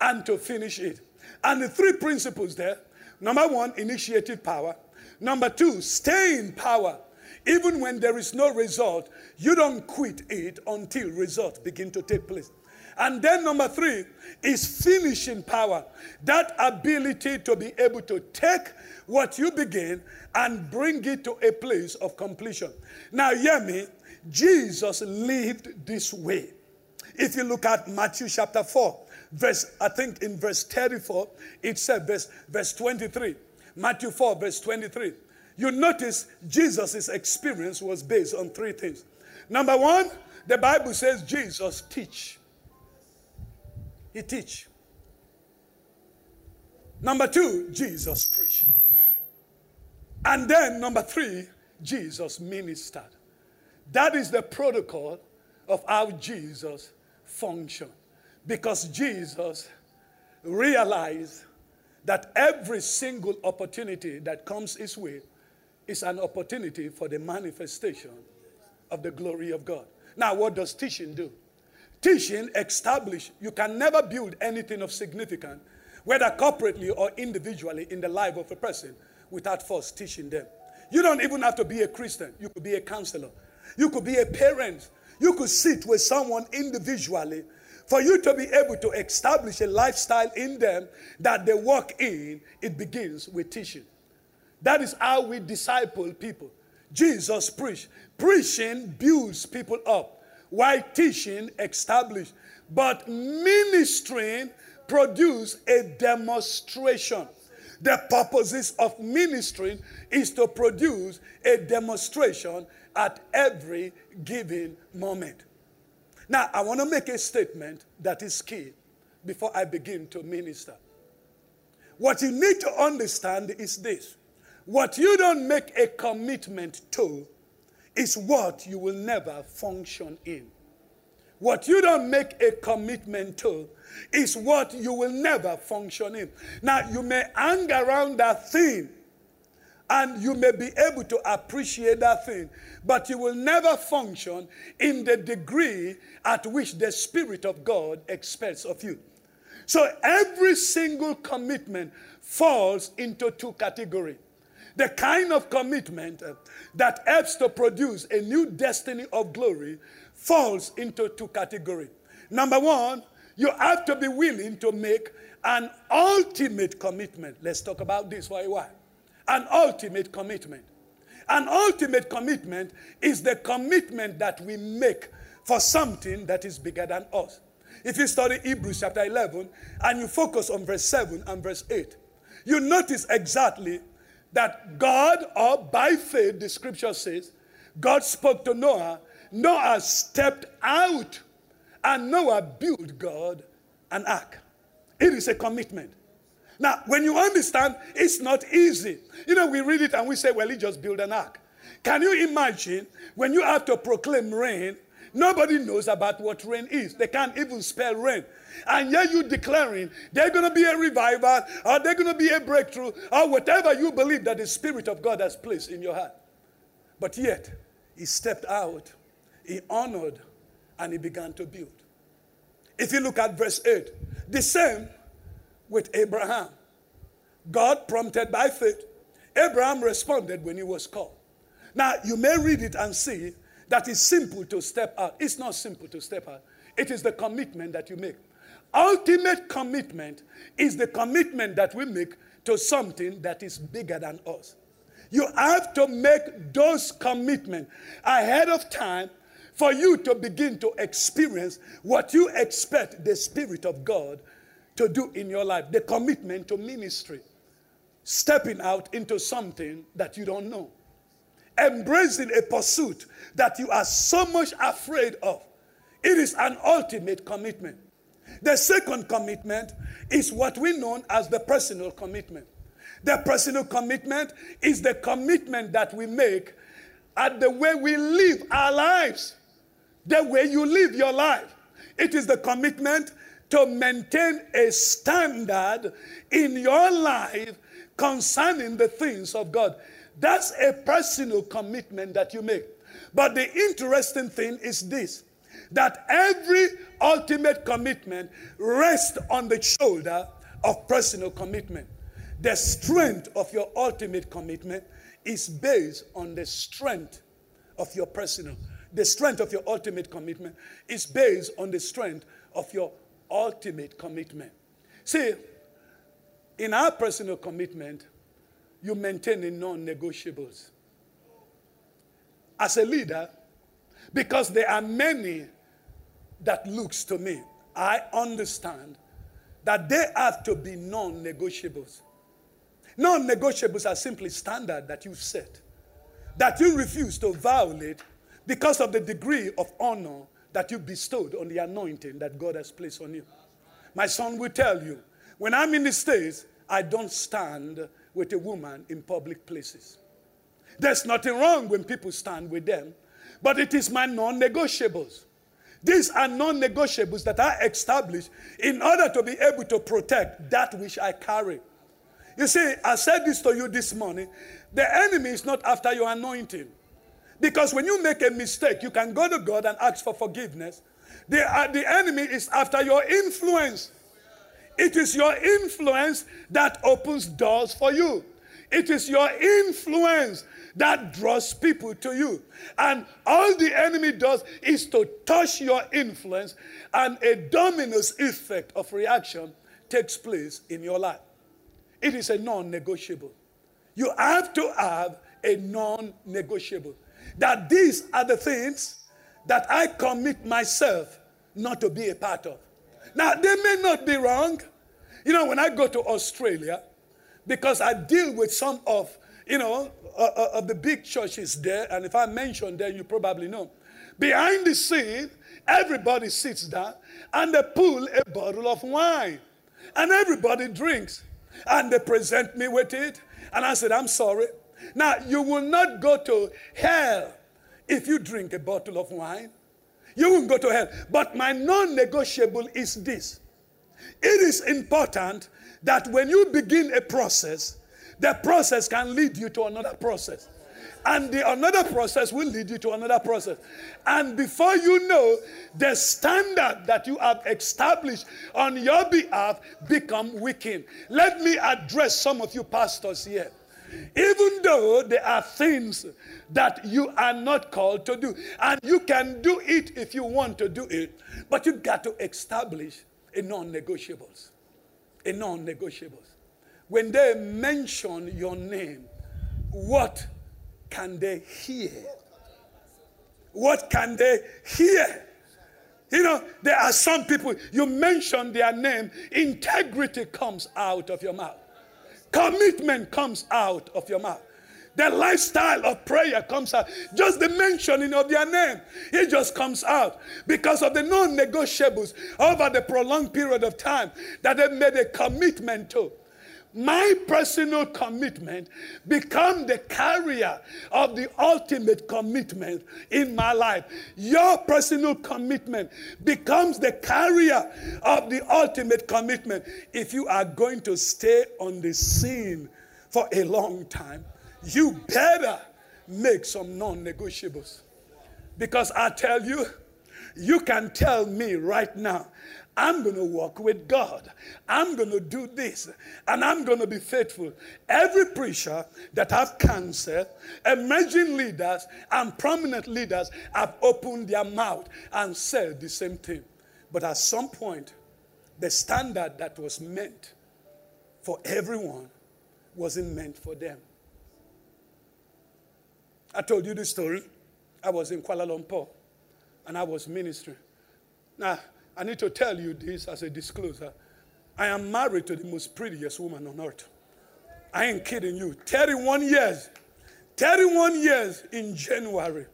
and to finish it. And the three principles there number one, initiative power. Number two, staying power. Even when there is no result, you don't quit it until results begin to take place. And then number three is finishing power. That ability to be able to take what you begin and bring it to a place of completion. Now, hear me. Jesus lived this way. If you look at Matthew chapter 4, verse, I think in verse 34, it said, verse, verse 23. Matthew 4, verse 23. You notice Jesus' experience was based on three things. Number one, the Bible says Jesus teach. He teach. Number two, Jesus preach. And then number three, Jesus ministered. That is the protocol of how Jesus functioned. Because Jesus realized that every single opportunity that comes his way is an opportunity for the manifestation of the glory of God. Now, what does teaching do? Teaching establish you can never build anything of significance, whether corporately or individually, in the life of a person without first teaching them. You don't even have to be a Christian. You could be a counselor. You could be a parent. You could sit with someone individually for you to be able to establish a lifestyle in them that they walk in. It begins with teaching. That is how we disciple people. Jesus preached. Preaching builds people up, while teaching establishes. But ministering produce a demonstration. The purposes of ministering is to produce a demonstration at every given moment. Now, I want to make a statement that is key before I begin to minister. What you need to understand is this what you don't make a commitment to is what you will never function in. What you don't make a commitment to is what you will never function in. Now, you may hang around that thing and you may be able to appreciate that thing, but you will never function in the degree at which the Spirit of God expects of you. So, every single commitment falls into two categories the kind of commitment that helps to produce a new destiny of glory falls into two categories. Number one, you have to be willing to make an ultimate commitment. Let's talk about this for a while. An ultimate commitment. An ultimate commitment is the commitment that we make for something that is bigger than us. If you study Hebrews chapter 11 and you focus on verse 7 and verse 8, you notice exactly that God, or by faith, the scripture says, God spoke to Noah. Noah stepped out, and Noah built God an ark. It is a commitment. Now, when you understand, it's not easy. You know, we read it and we say, well, he just built an ark. Can you imagine when you have to proclaim rain? Nobody knows about what rain is. They can't even spell rain and yet you declaring there's going to be a revival uh, or there's going to be a breakthrough or whatever you believe that the Spirit of God has placed in your heart. But yet, he stepped out, he honored, and he began to build. If you look at verse 8, the same with Abraham. God prompted by faith. Abraham responded when he was called. Now, you may read it and see that it's simple to step out. It's not simple to step out, it is the commitment that you make. Ultimate commitment is the commitment that we make to something that is bigger than us. You have to make those commitments ahead of time for you to begin to experience what you expect the Spirit of God to do in your life the commitment to ministry, stepping out into something that you don't know, embracing a pursuit that you are so much afraid of. It is an ultimate commitment. The second commitment is what we know as the personal commitment. The personal commitment is the commitment that we make at the way we live our lives, the way you live your life. It is the commitment to maintain a standard in your life concerning the things of God. That's a personal commitment that you make. But the interesting thing is this that every ultimate commitment rests on the shoulder of personal commitment. The strength of your ultimate commitment is based on the strength of your personal. The strength of your ultimate commitment is based on the strength of your ultimate commitment. See, in our personal commitment, you maintain the non negotiables. As a leader, because there are many that looks to me, I understand that they have to be non negotiables. Non negotiables are simply standard that you set, that you refuse to violate because of the degree of honor that you bestowed on the anointing that God has placed on you. My son will tell you, when I'm in the States, I don't stand with a woman in public places. There's nothing wrong when people stand with them, but it is my non negotiables. These are non negotiables that I established in order to be able to protect that which I carry. You see, I said this to you this morning. The enemy is not after your anointing. Because when you make a mistake, you can go to God and ask for forgiveness. The, uh, the enemy is after your influence. It is your influence that opens doors for you. It is your influence that draws people to you. And all the enemy does is to touch your influence, and a dominoes effect of reaction takes place in your life. It is a non negotiable. You have to have a non negotiable. That these are the things that I commit myself not to be a part of. Now, they may not be wrong. You know, when I go to Australia, because I deal with some of, you know, uh, uh, of the big churches there, and if I mention them, you probably know. Behind the scene, everybody sits down and they pull a bottle of wine, and everybody drinks, and they present me with it, and I said, I'm sorry. Now, you will not go to hell if you drink a bottle of wine. You won't go to hell. But my non negotiable is this it is important that when you begin a process, the process can lead you to another process. And the another process will lead you to another process. And before you know, the standard that you have established on your behalf become weakened. Let me address some of you pastors here. Even though there are things that you are not called to do, and you can do it if you want to do it, but you got to establish a non negotiables. A non negotiables. When they mention your name, what can they hear? What can they hear? You know, there are some people, you mention their name, integrity comes out of your mouth, commitment comes out of your mouth. The lifestyle of prayer comes out. Just the mentioning of their name, it just comes out because of the non negotiables over the prolonged period of time that they made a commitment to my personal commitment become the carrier of the ultimate commitment in my life. Your personal commitment becomes the carrier of the ultimate commitment. If you are going to stay on the scene for a long time, you better make some non negotiables. Because I tell you, you can tell me right now, I'm going to walk with God. I'm going to do this and I'm going to be faithful. Every preacher that have cancer, emerging leaders and prominent leaders have opened their mouth and said the same thing. But at some point, the standard that was meant for everyone wasn't meant for them. I told you this story. I was in Kuala Lumpur and I was ministering. Now, I need to tell you this as a disclosure. I am married to the most prettiest woman on earth. I ain't kidding you. 31 years. 31 years in January.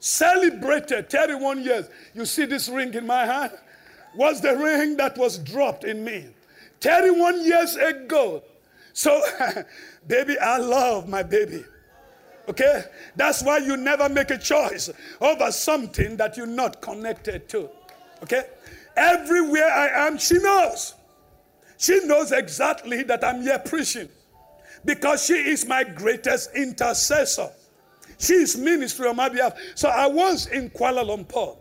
Celebrated 31 years. You see this ring in my hand? Was the ring that was dropped in me 31 years ago. So, baby, I love my baby. Okay? That's why you never make a choice over something that you're not connected to. Okay? Everywhere I am, she knows. She knows exactly that I'm here preaching because she is my greatest intercessor. She is ministry on my behalf. So I was in Kuala Lumpur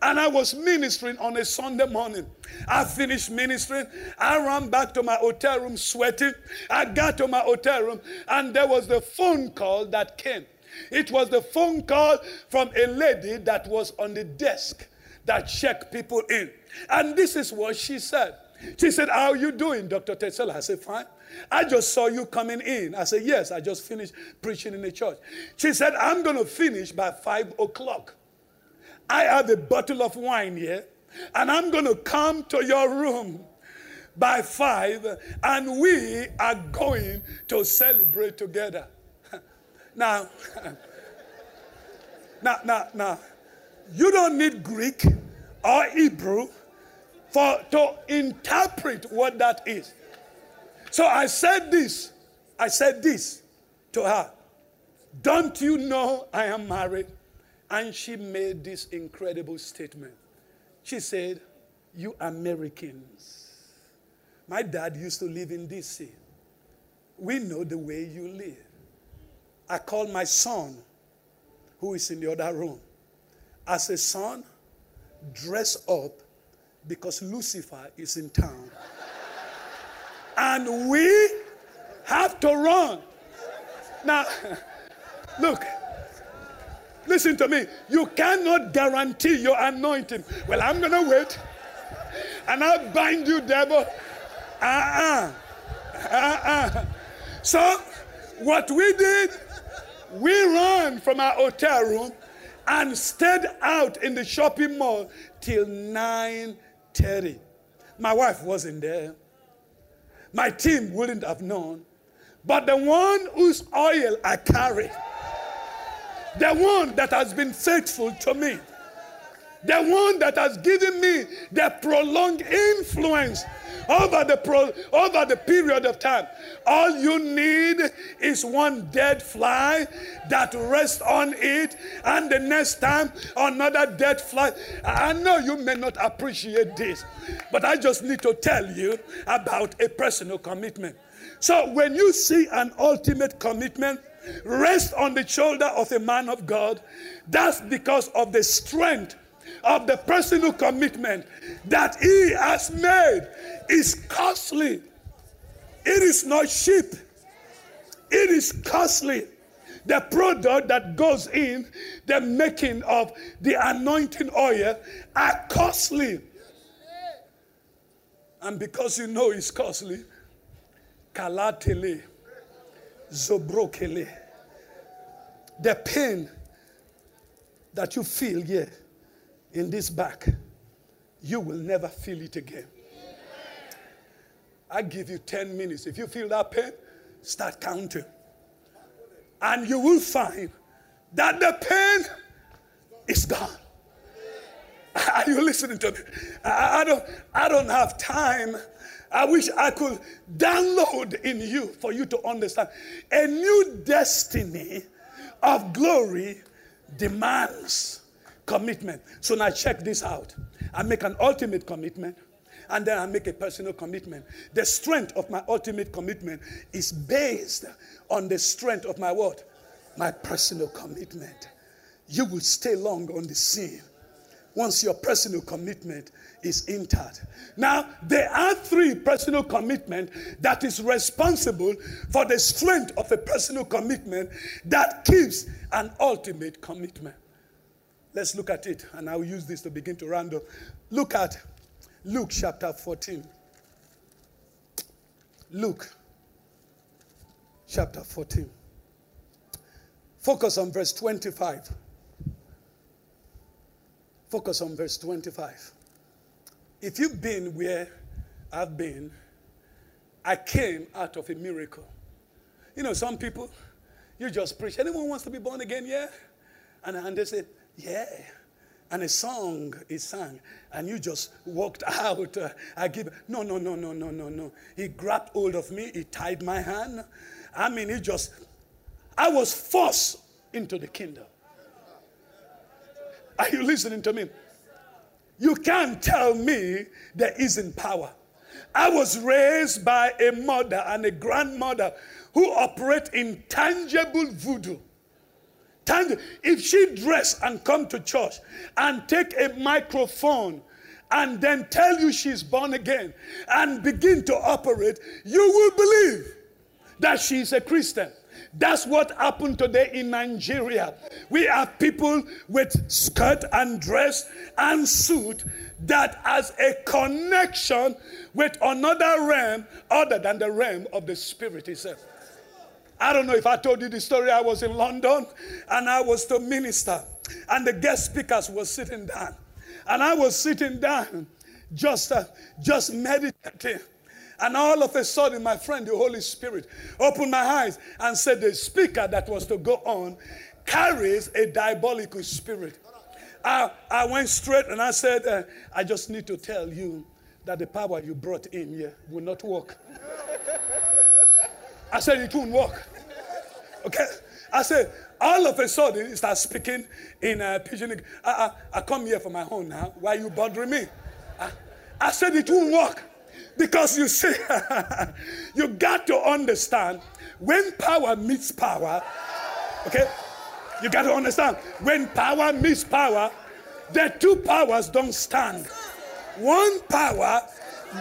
and I was ministering on a Sunday morning. I finished ministering. I ran back to my hotel room sweating. I got to my hotel room and there was the phone call that came. It was the phone call from a lady that was on the desk that check people in. And this is what she said. She said, How are you doing, Dr. Tetsela? I said, Fine. I just saw you coming in. I said, Yes, I just finished preaching in the church. She said, I'm going to finish by five o'clock. I have a bottle of wine here, and I'm going to come to your room by five, and we are going to celebrate together. now, now, now, now, you don't need Greek or Hebrew for to interpret what that is. So I said this. I said this to her. Don't you know I am married? And she made this incredible statement. She said, You Americans, my dad used to live in DC. We know the way you live. I called my son who is in the other room. As a son, dress up because Lucifer is in town. and we have to run. Now, look, listen to me. You cannot guarantee your anointing. Well, I'm going to wait and I'll bind you, devil. Uh uh-uh. uh. Uh-uh. So, what we did, we ran from our hotel room and stayed out in the shopping mall till 9:30. My wife wasn't there. My team wouldn't have known. But the one whose oil I carry, the one that has been faithful to me, the one that has given me the prolonged influence over the pro, over the period of time. All you need is one dead fly that rests on it, and the next time another dead fly. I know you may not appreciate this, but I just need to tell you about a personal commitment. So when you see an ultimate commitment, rest on the shoulder of a man of God, that's because of the strength of the personal commitment that he has made is costly. It is not cheap. It is costly. The product that goes in the making of the anointing oil are costly. And because you know it's costly, kalatele, zobrokele, the pain that you feel here in this back, you will never feel it again. I give you 10 minutes. If you feel that pain, start counting. And you will find that the pain is gone. Are you listening to me? I, don't, I don't have time. I wish I could download in you for you to understand. A new destiny of glory demands commitment. So now check this out. I make an ultimate commitment and then I make a personal commitment. The strength of my ultimate commitment is based on the strength of my what? My personal commitment. You will stay long on the scene once your personal commitment is entered. Now, there are three personal commitment that is responsible for the strength of a personal commitment that keeps an ultimate commitment. Let's look at it, and I'll use this to begin to round up. Look at Luke chapter 14. Luke chapter 14. Focus on verse 25. Focus on verse 25. If you've been where I've been, I came out of a miracle. You know, some people, you just preach. Anyone wants to be born again? Yeah? And, and they say, yeah. And a song is sung, and you just walked out. Uh, I give. No, no, no, no, no, no, no. He grabbed hold of me, he tied my hand. I mean, he just. I was forced into the kingdom. Are you listening to me? You can't tell me there isn't power. I was raised by a mother and a grandmother who operate in tangible voodoo. If she dress and come to church and take a microphone and then tell you she's born again and begin to operate, you will believe that she's a Christian. That's what happened today in Nigeria. We have people with skirt and dress and suit that has a connection with another realm other than the realm of the spirit itself. I don't know if I told you the story. I was in London and I was the minister, and the guest speakers were sitting down, and I was sitting down, just uh, just meditating. And all of a sudden, my friend, the Holy Spirit, opened my eyes and said, The speaker that was to go on carries a diabolical spirit. I, I went straight and I said, uh, I just need to tell you that the power you brought in here will not work. I said, it won't work. Okay? I said, all of a sudden, he starts speaking in uh, pidgin. I, I, I, come here for my own now. Why you bothering me? I, I said, it won't work. Because you see, you got to understand when power meets power, okay? You got to understand. When power meets power, the two powers don't stand. One power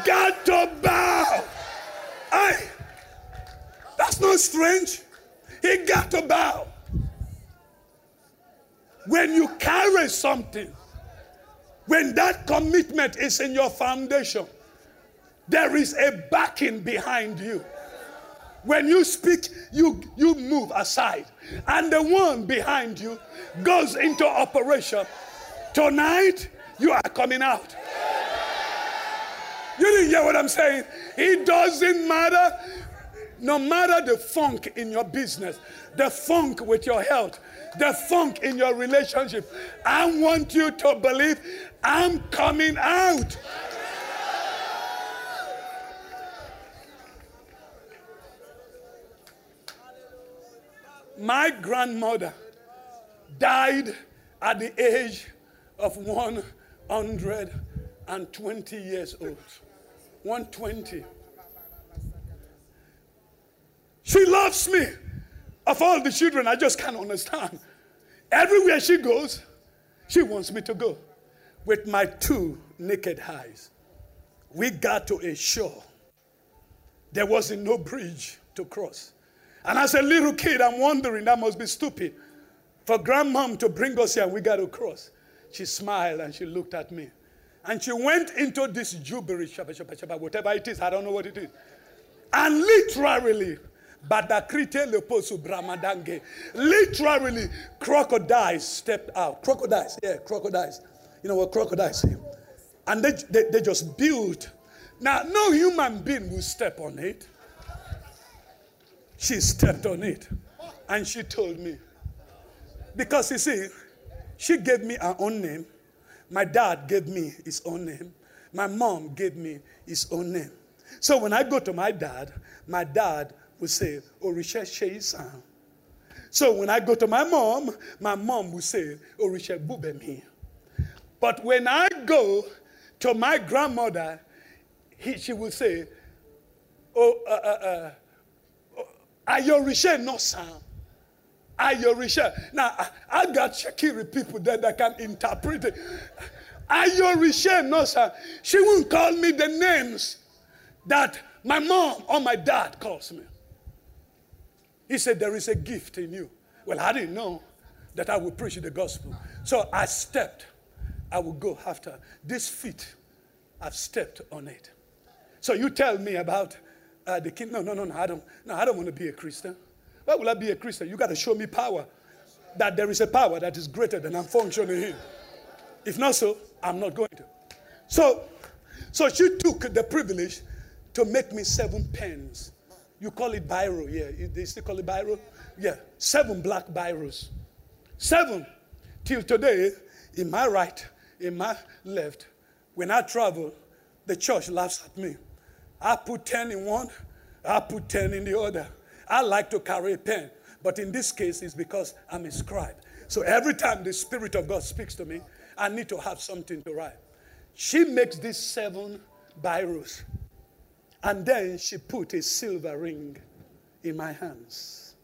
got to bow. Aye. That's not strange. He got to bow. When you carry something, when that commitment is in your foundation, there is a backing behind you. When you speak, you, you move aside, and the one behind you goes into operation. Tonight, you are coming out. You didn't hear what I'm saying? It doesn't matter. No matter the funk in your business, the funk with your health, the funk in your relationship, I want you to believe I'm coming out. My grandmother died at the age of 120 years old. 120. She loves me. Of all the children, I just can't understand. Everywhere she goes, she wants me to go. With my two naked eyes, we got to a shore. There wasn't no bridge to cross. And as a little kid, I'm wondering, that must be stupid. For grandmom to bring us here, we got to cross. She smiled and she looked at me. And she went into this jubilee, whatever it is, I don't know what it is. And literally, Badakrite leposu bramadange. Literally, crocodiles stepped out. Crocodiles, yeah, crocodiles. You know what crocodiles say? And they, they, they just built. Now, no human being will step on it. She stepped on it. And she told me. Because you see, she gave me her own name. My dad gave me his own name. My mom gave me his own name. So when I go to my dad, my dad will say, Orisha Sheisan. So when I go to my mom, my mom will say, Orisha Bubemi. But when I go to my grandmother, he, she will say, Oh, uh, uh, uh, Ayorisha no sound. Ayorisha. Now, I, I got Itsekiri people there that can interpret it. Ayorisha no sound. She won't call me the names that my mom or my dad calls me. He said, There is a gift in you. Well, I didn't know that I would preach the gospel. So I stepped. I will go after. This feet, I've stepped on it. So you tell me about uh, the king. No, no, no, no. I don't. No, I don't want to be a Christian. Why will I be a Christian? You got to show me power. That there is a power that is greater than I'm functioning in. If not so, I'm not going to. So, so she took the privilege to make me seven pens. You call it biro, yeah. They still call it biro? Yeah. Seven black biros. Seven. Till today, in my right, in my left, when I travel, the church laughs at me. I put 10 in one, I put 10 in the other. I like to carry a pen, but in this case, it's because I'm a scribe. So every time the Spirit of God speaks to me, I need to have something to write. She makes these seven biros, and then she put a silver ring in my hands.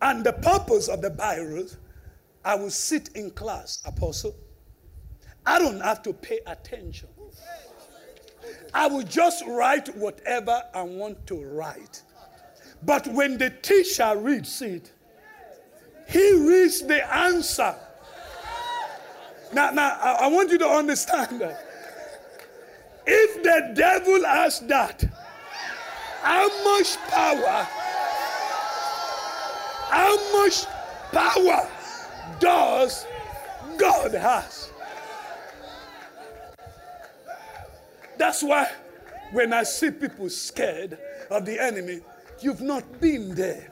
And the purpose of the biros, I will sit in class, apostle. I don't have to pay attention. I will just write whatever I want to write. But when the teacher reads it, he reads the answer. Now, now I want you to understand that. If the devil has that, how much power, how much power does God has? That's why when I see people scared of the enemy, you've not been there.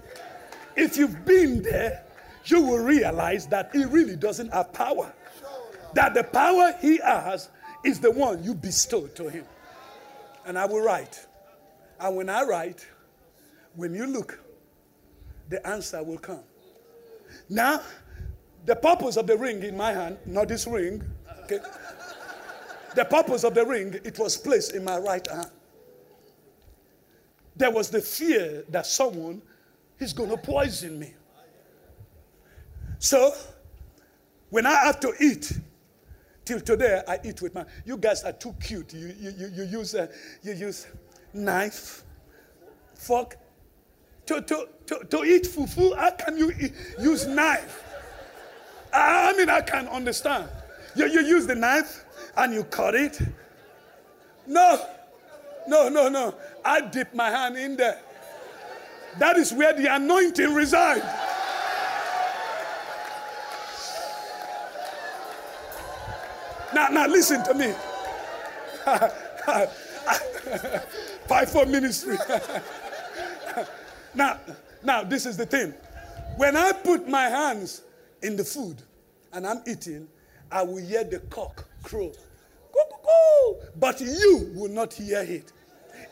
If you've been there, you will realize that he really doesn't have power. That the power he has is the one you bestow to him. And I will write. And when I write, when you look, the answer will come. Now, the purpose of the ring in my hand, not this ring, okay? The purpose of the ring, it was placed in my right hand. There was the fear that someone is going to poison me. So, when I have to eat, till today I eat with my. You guys are too cute. You you you, you use uh, you use knife, fork, to to to, to eat fufu. How can you eat, use knife? I mean, I can understand. You, you use the knife and you cut it. No, no, no, no. I dip my hand in there. That is where the anointing resides. Now, now listen to me. Five for ministry. now, now this is the thing. When I put my hands in the food and I'm eating, I will hear the cock crow. But you will not hear it.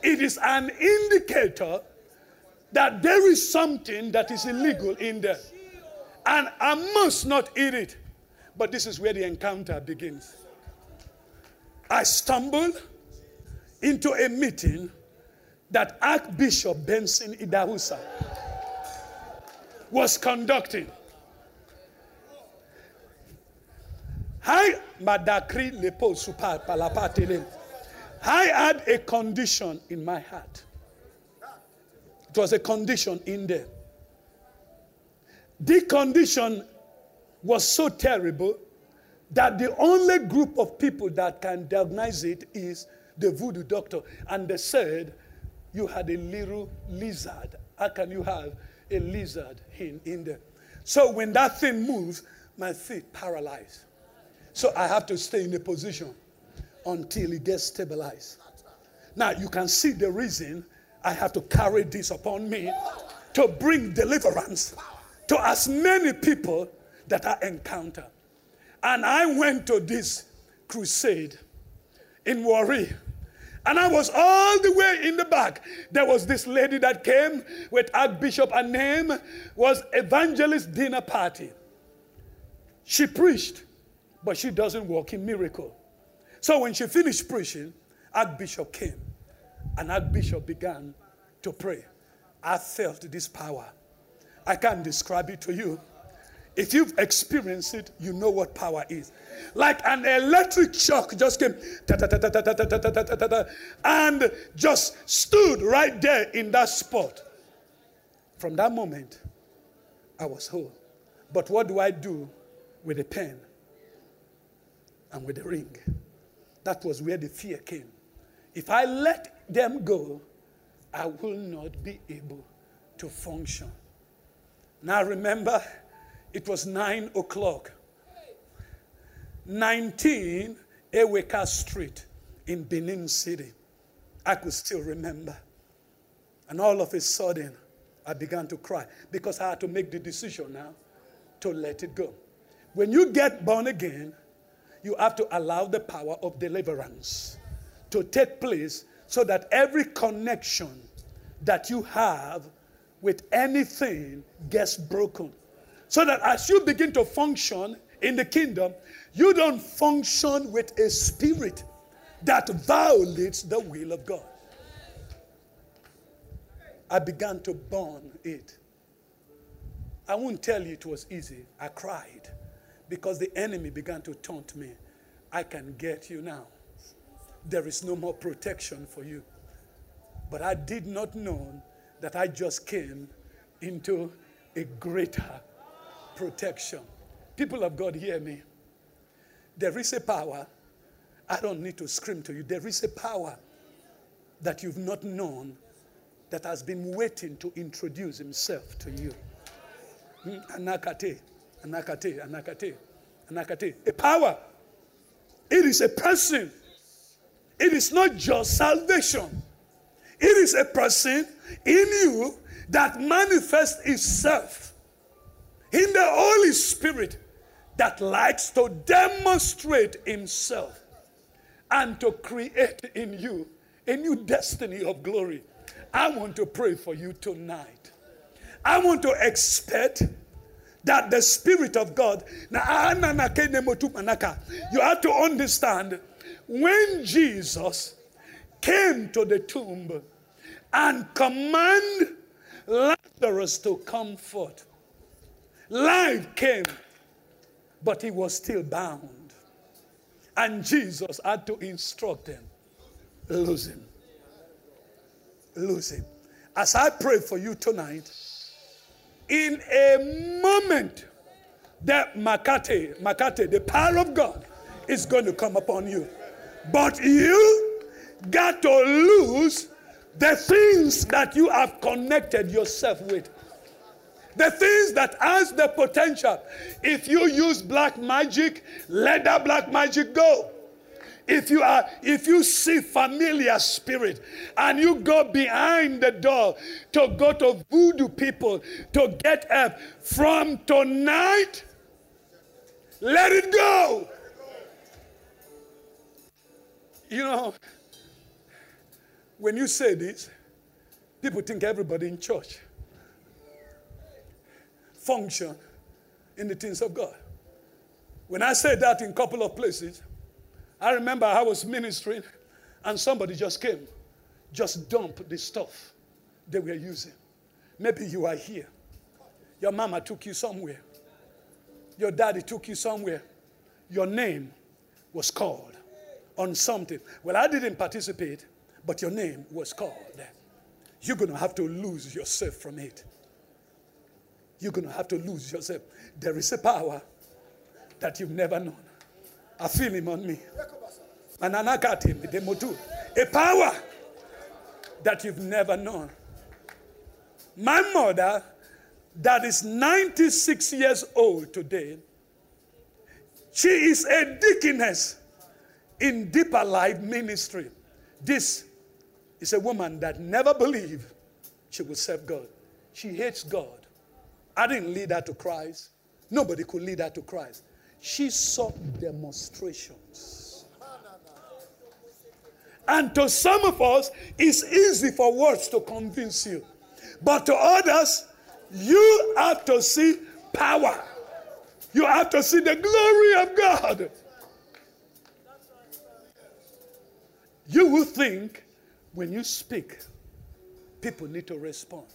It is an indicator that there is something that is illegal in there. And I must not eat it. But this is where the encounter begins. I stumbled into a meeting that Archbishop Benson Idahosa was conducting. I madakri lepo palapatele. I had a condition in my heart. It was a condition in there. The condition was so terrible that the only group of people that can diagnose it is the voodoo doctor. And they said, You had a little lizard. How can you have a lizard in, in there? So when that thing moves, my feet paralyzed. So I have to stay in a position until it gets stabilized. Now you can see the reason I have to carry this upon me to bring deliverance to as many people that I encounter. And I went to this crusade in Warri. And I was all the way in the back. There was this lady that came with Archbishop. Her name was Evangelist Dinner Party. She preached, but she doesn't walk in miracle. So when she finished preaching, Archbishop came. And Archbishop began to pray. I felt this power. I can't describe it to you. If you've experienced it, you know what power is. Like an electric shock just came and just stood right there in that spot. From that moment, I was whole. But what do I do with the pen and with the ring? That was where the fear came. If I let them go, I will not be able to function. Now remember, it was nine o'clock. 19 Eweka Street in Benin City. I could still remember. And all of a sudden, I began to cry because I had to make the decision now to let it go. When you get born again, you have to allow the power of deliverance to take place so that every connection that you have with anything gets broken. So that as you begin to function in the kingdom, you don't function with a spirit that violates the will of God. I began to burn it. I won't tell you it was easy. I cried because the enemy began to taunt me. I can get you now. There is no more protection for you. But I did not know that I just came into a greater protection. People of God, hear me. There is a power. I don't need to scream to you. There is a power that you've not known that has been waiting to introduce himself to you. Hmm? Anakate, anakate, anakate, anakate. A power. It is a person. It is not just salvation. It is a person in you that manifests itself in the Holy Spirit that likes to demonstrate himself and to create in you a new destiny of glory. I want to pray for you tonight. I want to expect that the Spirit of God, you have to understand when Jesus came to the tomb and command Lazarus to come forth. Life came, but he was still bound. And Jesus had to instruct him lose him. Lose him. As I pray for you tonight, in a moment, that Makate, Makate, the power of God is going to come upon you. But you got to lose the things that you have connected yourself with. The things that has the potential. If you use black magic, let that black magic go. If you are, if you see familiar spirit and you go behind the door to go to voodoo people to get help from tonight, let it go. You know, when you say this, people think everybody in church function in the things of God. When I said that in a couple of places, I remember I was ministering and somebody just came, just dumped the stuff they were using. Maybe you are here. Your mama took you somewhere. Your daddy took you somewhere. Your name was called on something. Well, I didn't participate, but your name was called. You're going to have to lose yourself from it. You're going to have to lose yourself. There is a power that you've never known. I feel him on me. And I got him, a power that you've never known. My mother, that is 96 years old today, she is a deaconess in Deeper Life Ministry. This is a woman that never believed she would serve God. She hates God. I didn't lead her to Christ. Nobody could lead her to Christ. She saw demonstrations. And to some of us, it's easy for words to convince you. But to others, you have to see power. You have to see the glory of God. You will think when you speak, people need to respond.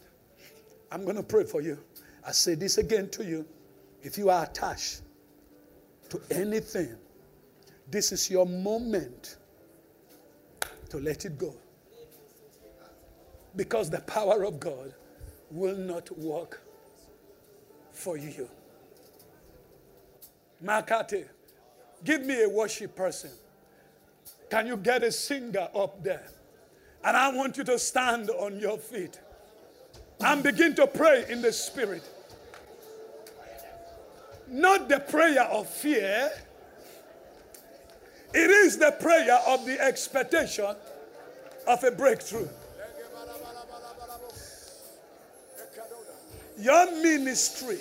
I'm going to pray for you. I say this again to you. If you are attached to anything, this is your moment to let it go. Because the power of God will not work for you. Makate, give me a worship person. Can you get a singer up there? And I want you to stand on your feet and begin to pray in the spirit. Not the prayer of fear, it is the prayer of the expectation of a breakthrough. Your ministry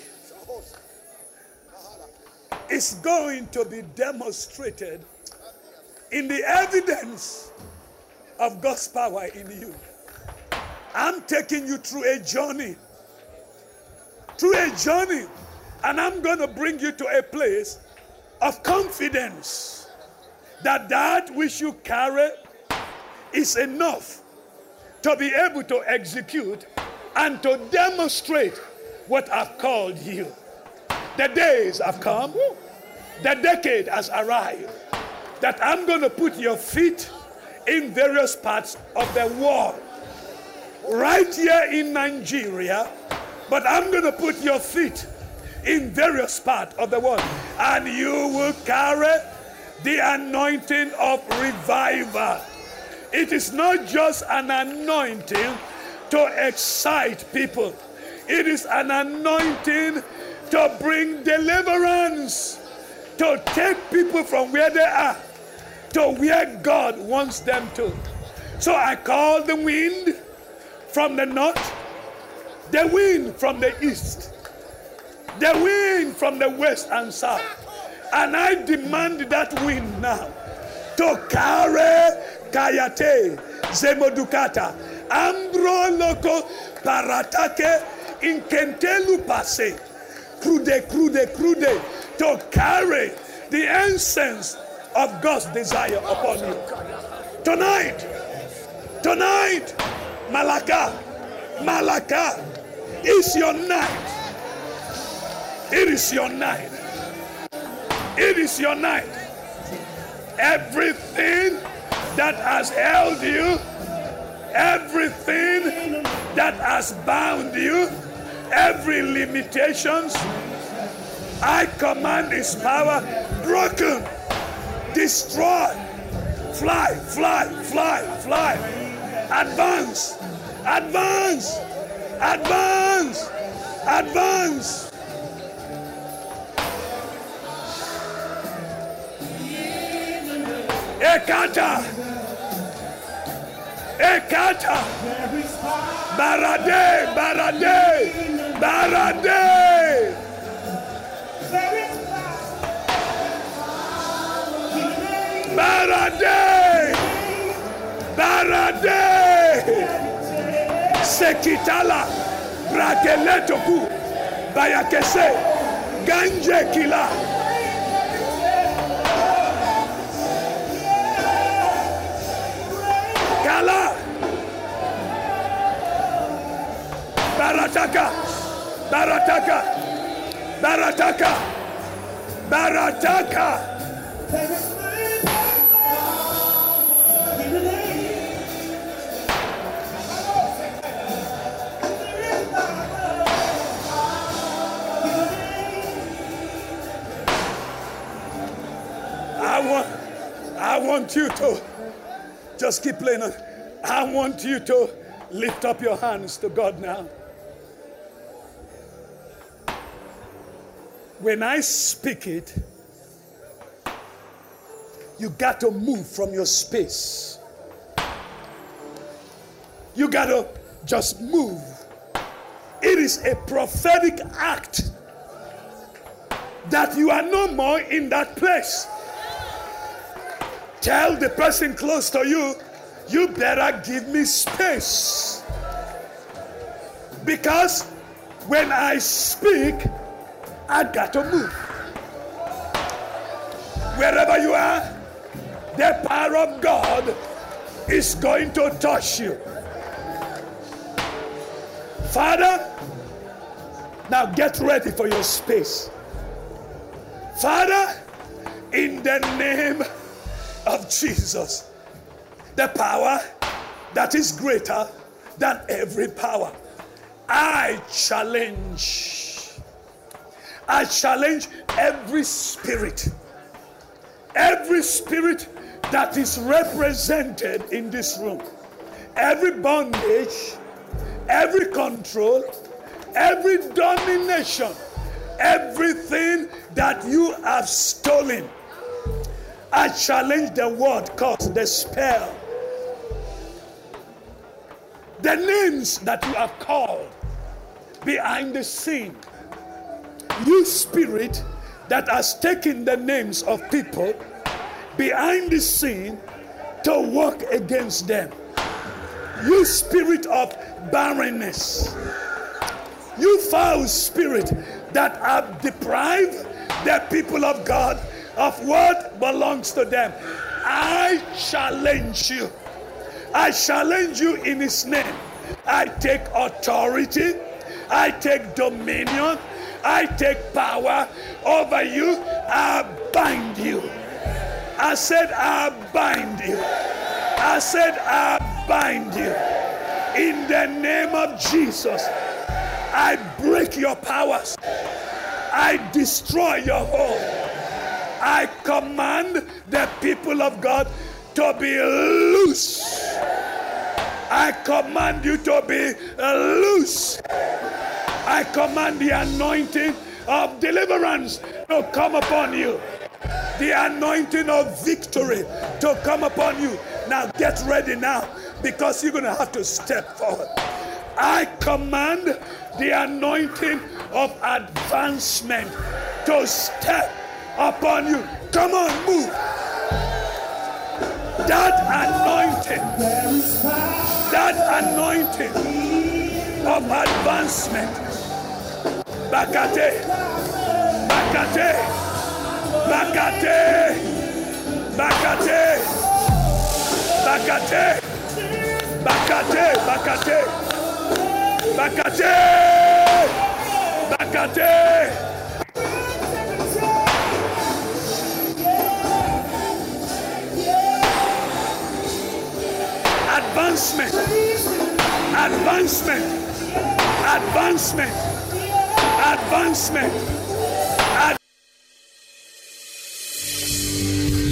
is going to be demonstrated in the evidence of God's power in you. I'm taking you through a journey. Through a journey. And I'm going to bring you to a place of confidence that that which you carry is enough to be able to execute and to demonstrate what I've called you. The days have come, the decade has arrived that I'm going to put your feet in various parts of the world. Right here in Nigeria, but I'm going to put your feet in various parts of the world. And you will carry the anointing of revival. It is not just an anointing to excite people, it is an anointing to bring deliverance, to take people from where they are to where God wants them to. So I call the wind from the north, the wind from the east, the wind from the west and south. And I demand that wind now to carry Kayate, Zemodukata, Ambro Loco, Paratake, Inkentelu Pase, Crude, Crude, Crude, to carry the incense of God's desire upon you. Tonight, tonight, Malaka, Malaka is your night. It is your night. It is your night. Everything that has held you, everything that has bound you, every limitations, I command His power broken, destroyed. fly, fly, fly, fly, advance, advance, advance, advance. Ekata. Ekata. Barade, Barade, Barade. Barade. Barade. Sekitala. Brakeletoku. Bayakese. Ganje kila. Kala. Barataka. Barataka. Barataka. Barataka. I want, I want you to just keep playing. I want you to lift up your hands to God now. When I speak it, you got to move from your space. You got to just move. It is a prophetic act that you are no more in that place. Tell the person close to you, you better give me space. Because when I speak, I got to move. Wherever you are, the power of God is going to touch you. Father, now get ready for your space. Father, in the name of Jesus, the power that is greater than every power, I challenge. I challenge every spirit, every spirit that is represented in this room, every bondage, every control, every domination, everything that you have stolen. I challenge the word cause the spell. The names that you have called behind the scene. You spirit that has taken the names of people behind the scene to work against them. You spirit of barrenness. You foul spirit that have deprived the people of God of what belongs to them. I challenge you. I challenge you in his name. I take authority. I take dominion. I take power over you. I bind you. I said, I bind you. I said, I bind you. In the name of Jesus, I break your powers. I destroy your hold. I command the people of God to be loose. I command you to be loose. I command the anointing of deliverance to come upon you. The anointing of victory to come upon you. Now get ready now because you're going to have to step forward. I command the anointing of advancement to step upon you. Come on, move. That anointing, that anointing of advancement. Bakate, Bakate, Bakate, Bakate, Bakate, Bakate, Bakate, Bakate, Bakate. Advancement. Advancement. Advancement. Advancement.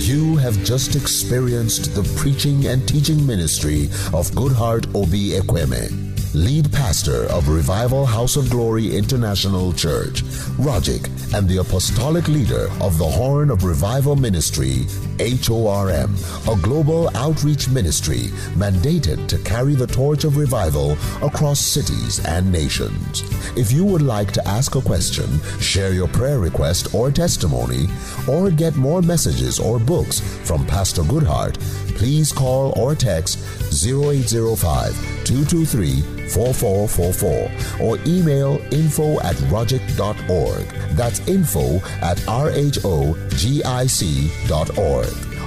You have just experienced the preaching and teaching ministry of Goodheart Obi Ekweme lead pastor of Revival House of Glory International Church, Rogic, and the apostolic leader of the Horn of Revival Ministry, HORM, a global outreach ministry mandated to carry the torch of revival across cities and nations. If you would like to ask a question, share your prayer request or testimony, or get more messages or books from Pastor Goodheart, please call or text 0805 223 4444 or email info at rogic.org. That's info at rhogic.org.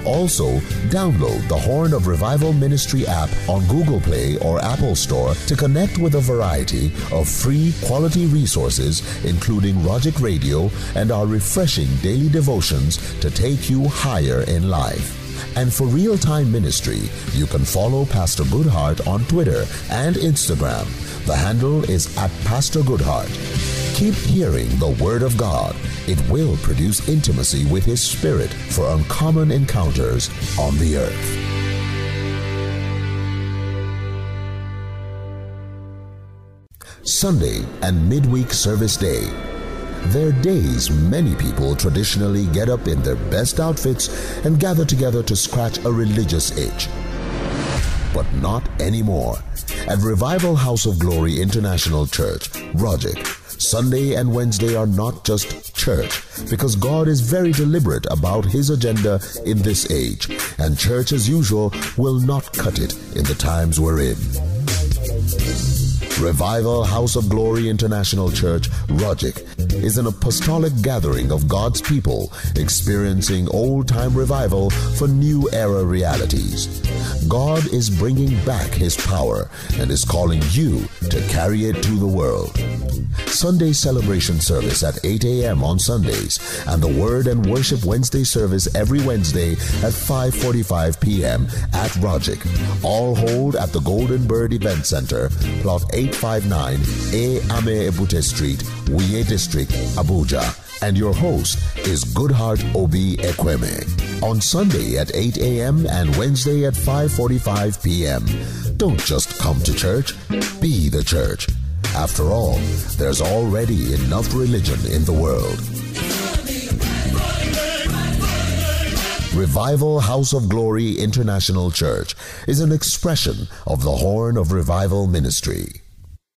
Also, download the Horn of Revival Ministry app on Google Play or Apple Store to connect with a variety of free quality resources, including Rogic Radio and our refreshing daily devotions to take you higher in life. And for real time ministry, you can follow Pastor Goodheart on Twitter and Instagram. The handle is at Pastor Goodheart. Keep hearing the Word of God. It will produce intimacy with His Spirit for uncommon encounters on the earth. Sunday and midweek service day there are days many people traditionally get up in their best outfits and gather together to scratch a religious itch. But not anymore. At Revival House of Glory International Church, Rogic, Sunday and Wednesday are not just church because God is very deliberate about his agenda in this age, and church as usual will not cut it in the times we're in. Revival House of Glory International Church, Rogic, is an apostolic gathering of God's people experiencing old time revival for new era realities. God is bringing back his power and is calling you to carry it to the world. Sunday celebration service at 8 a.m. on Sundays and the Word and Worship Wednesday service every Wednesday at 5:45 p.m. at Rogic. All hold at the Golden Bird Event Center, plot 859 A Ame Ebute Street, Wuye District, Abuja. And your host is Goodheart Obi Ekweme. On Sunday at 8 a.m. and Wednesday at 5:45 p.m. Don't just come to church, be the church. After all, there's already enough religion in the world. Revival House of Glory International Church is an expression of the Horn of Revival Ministry.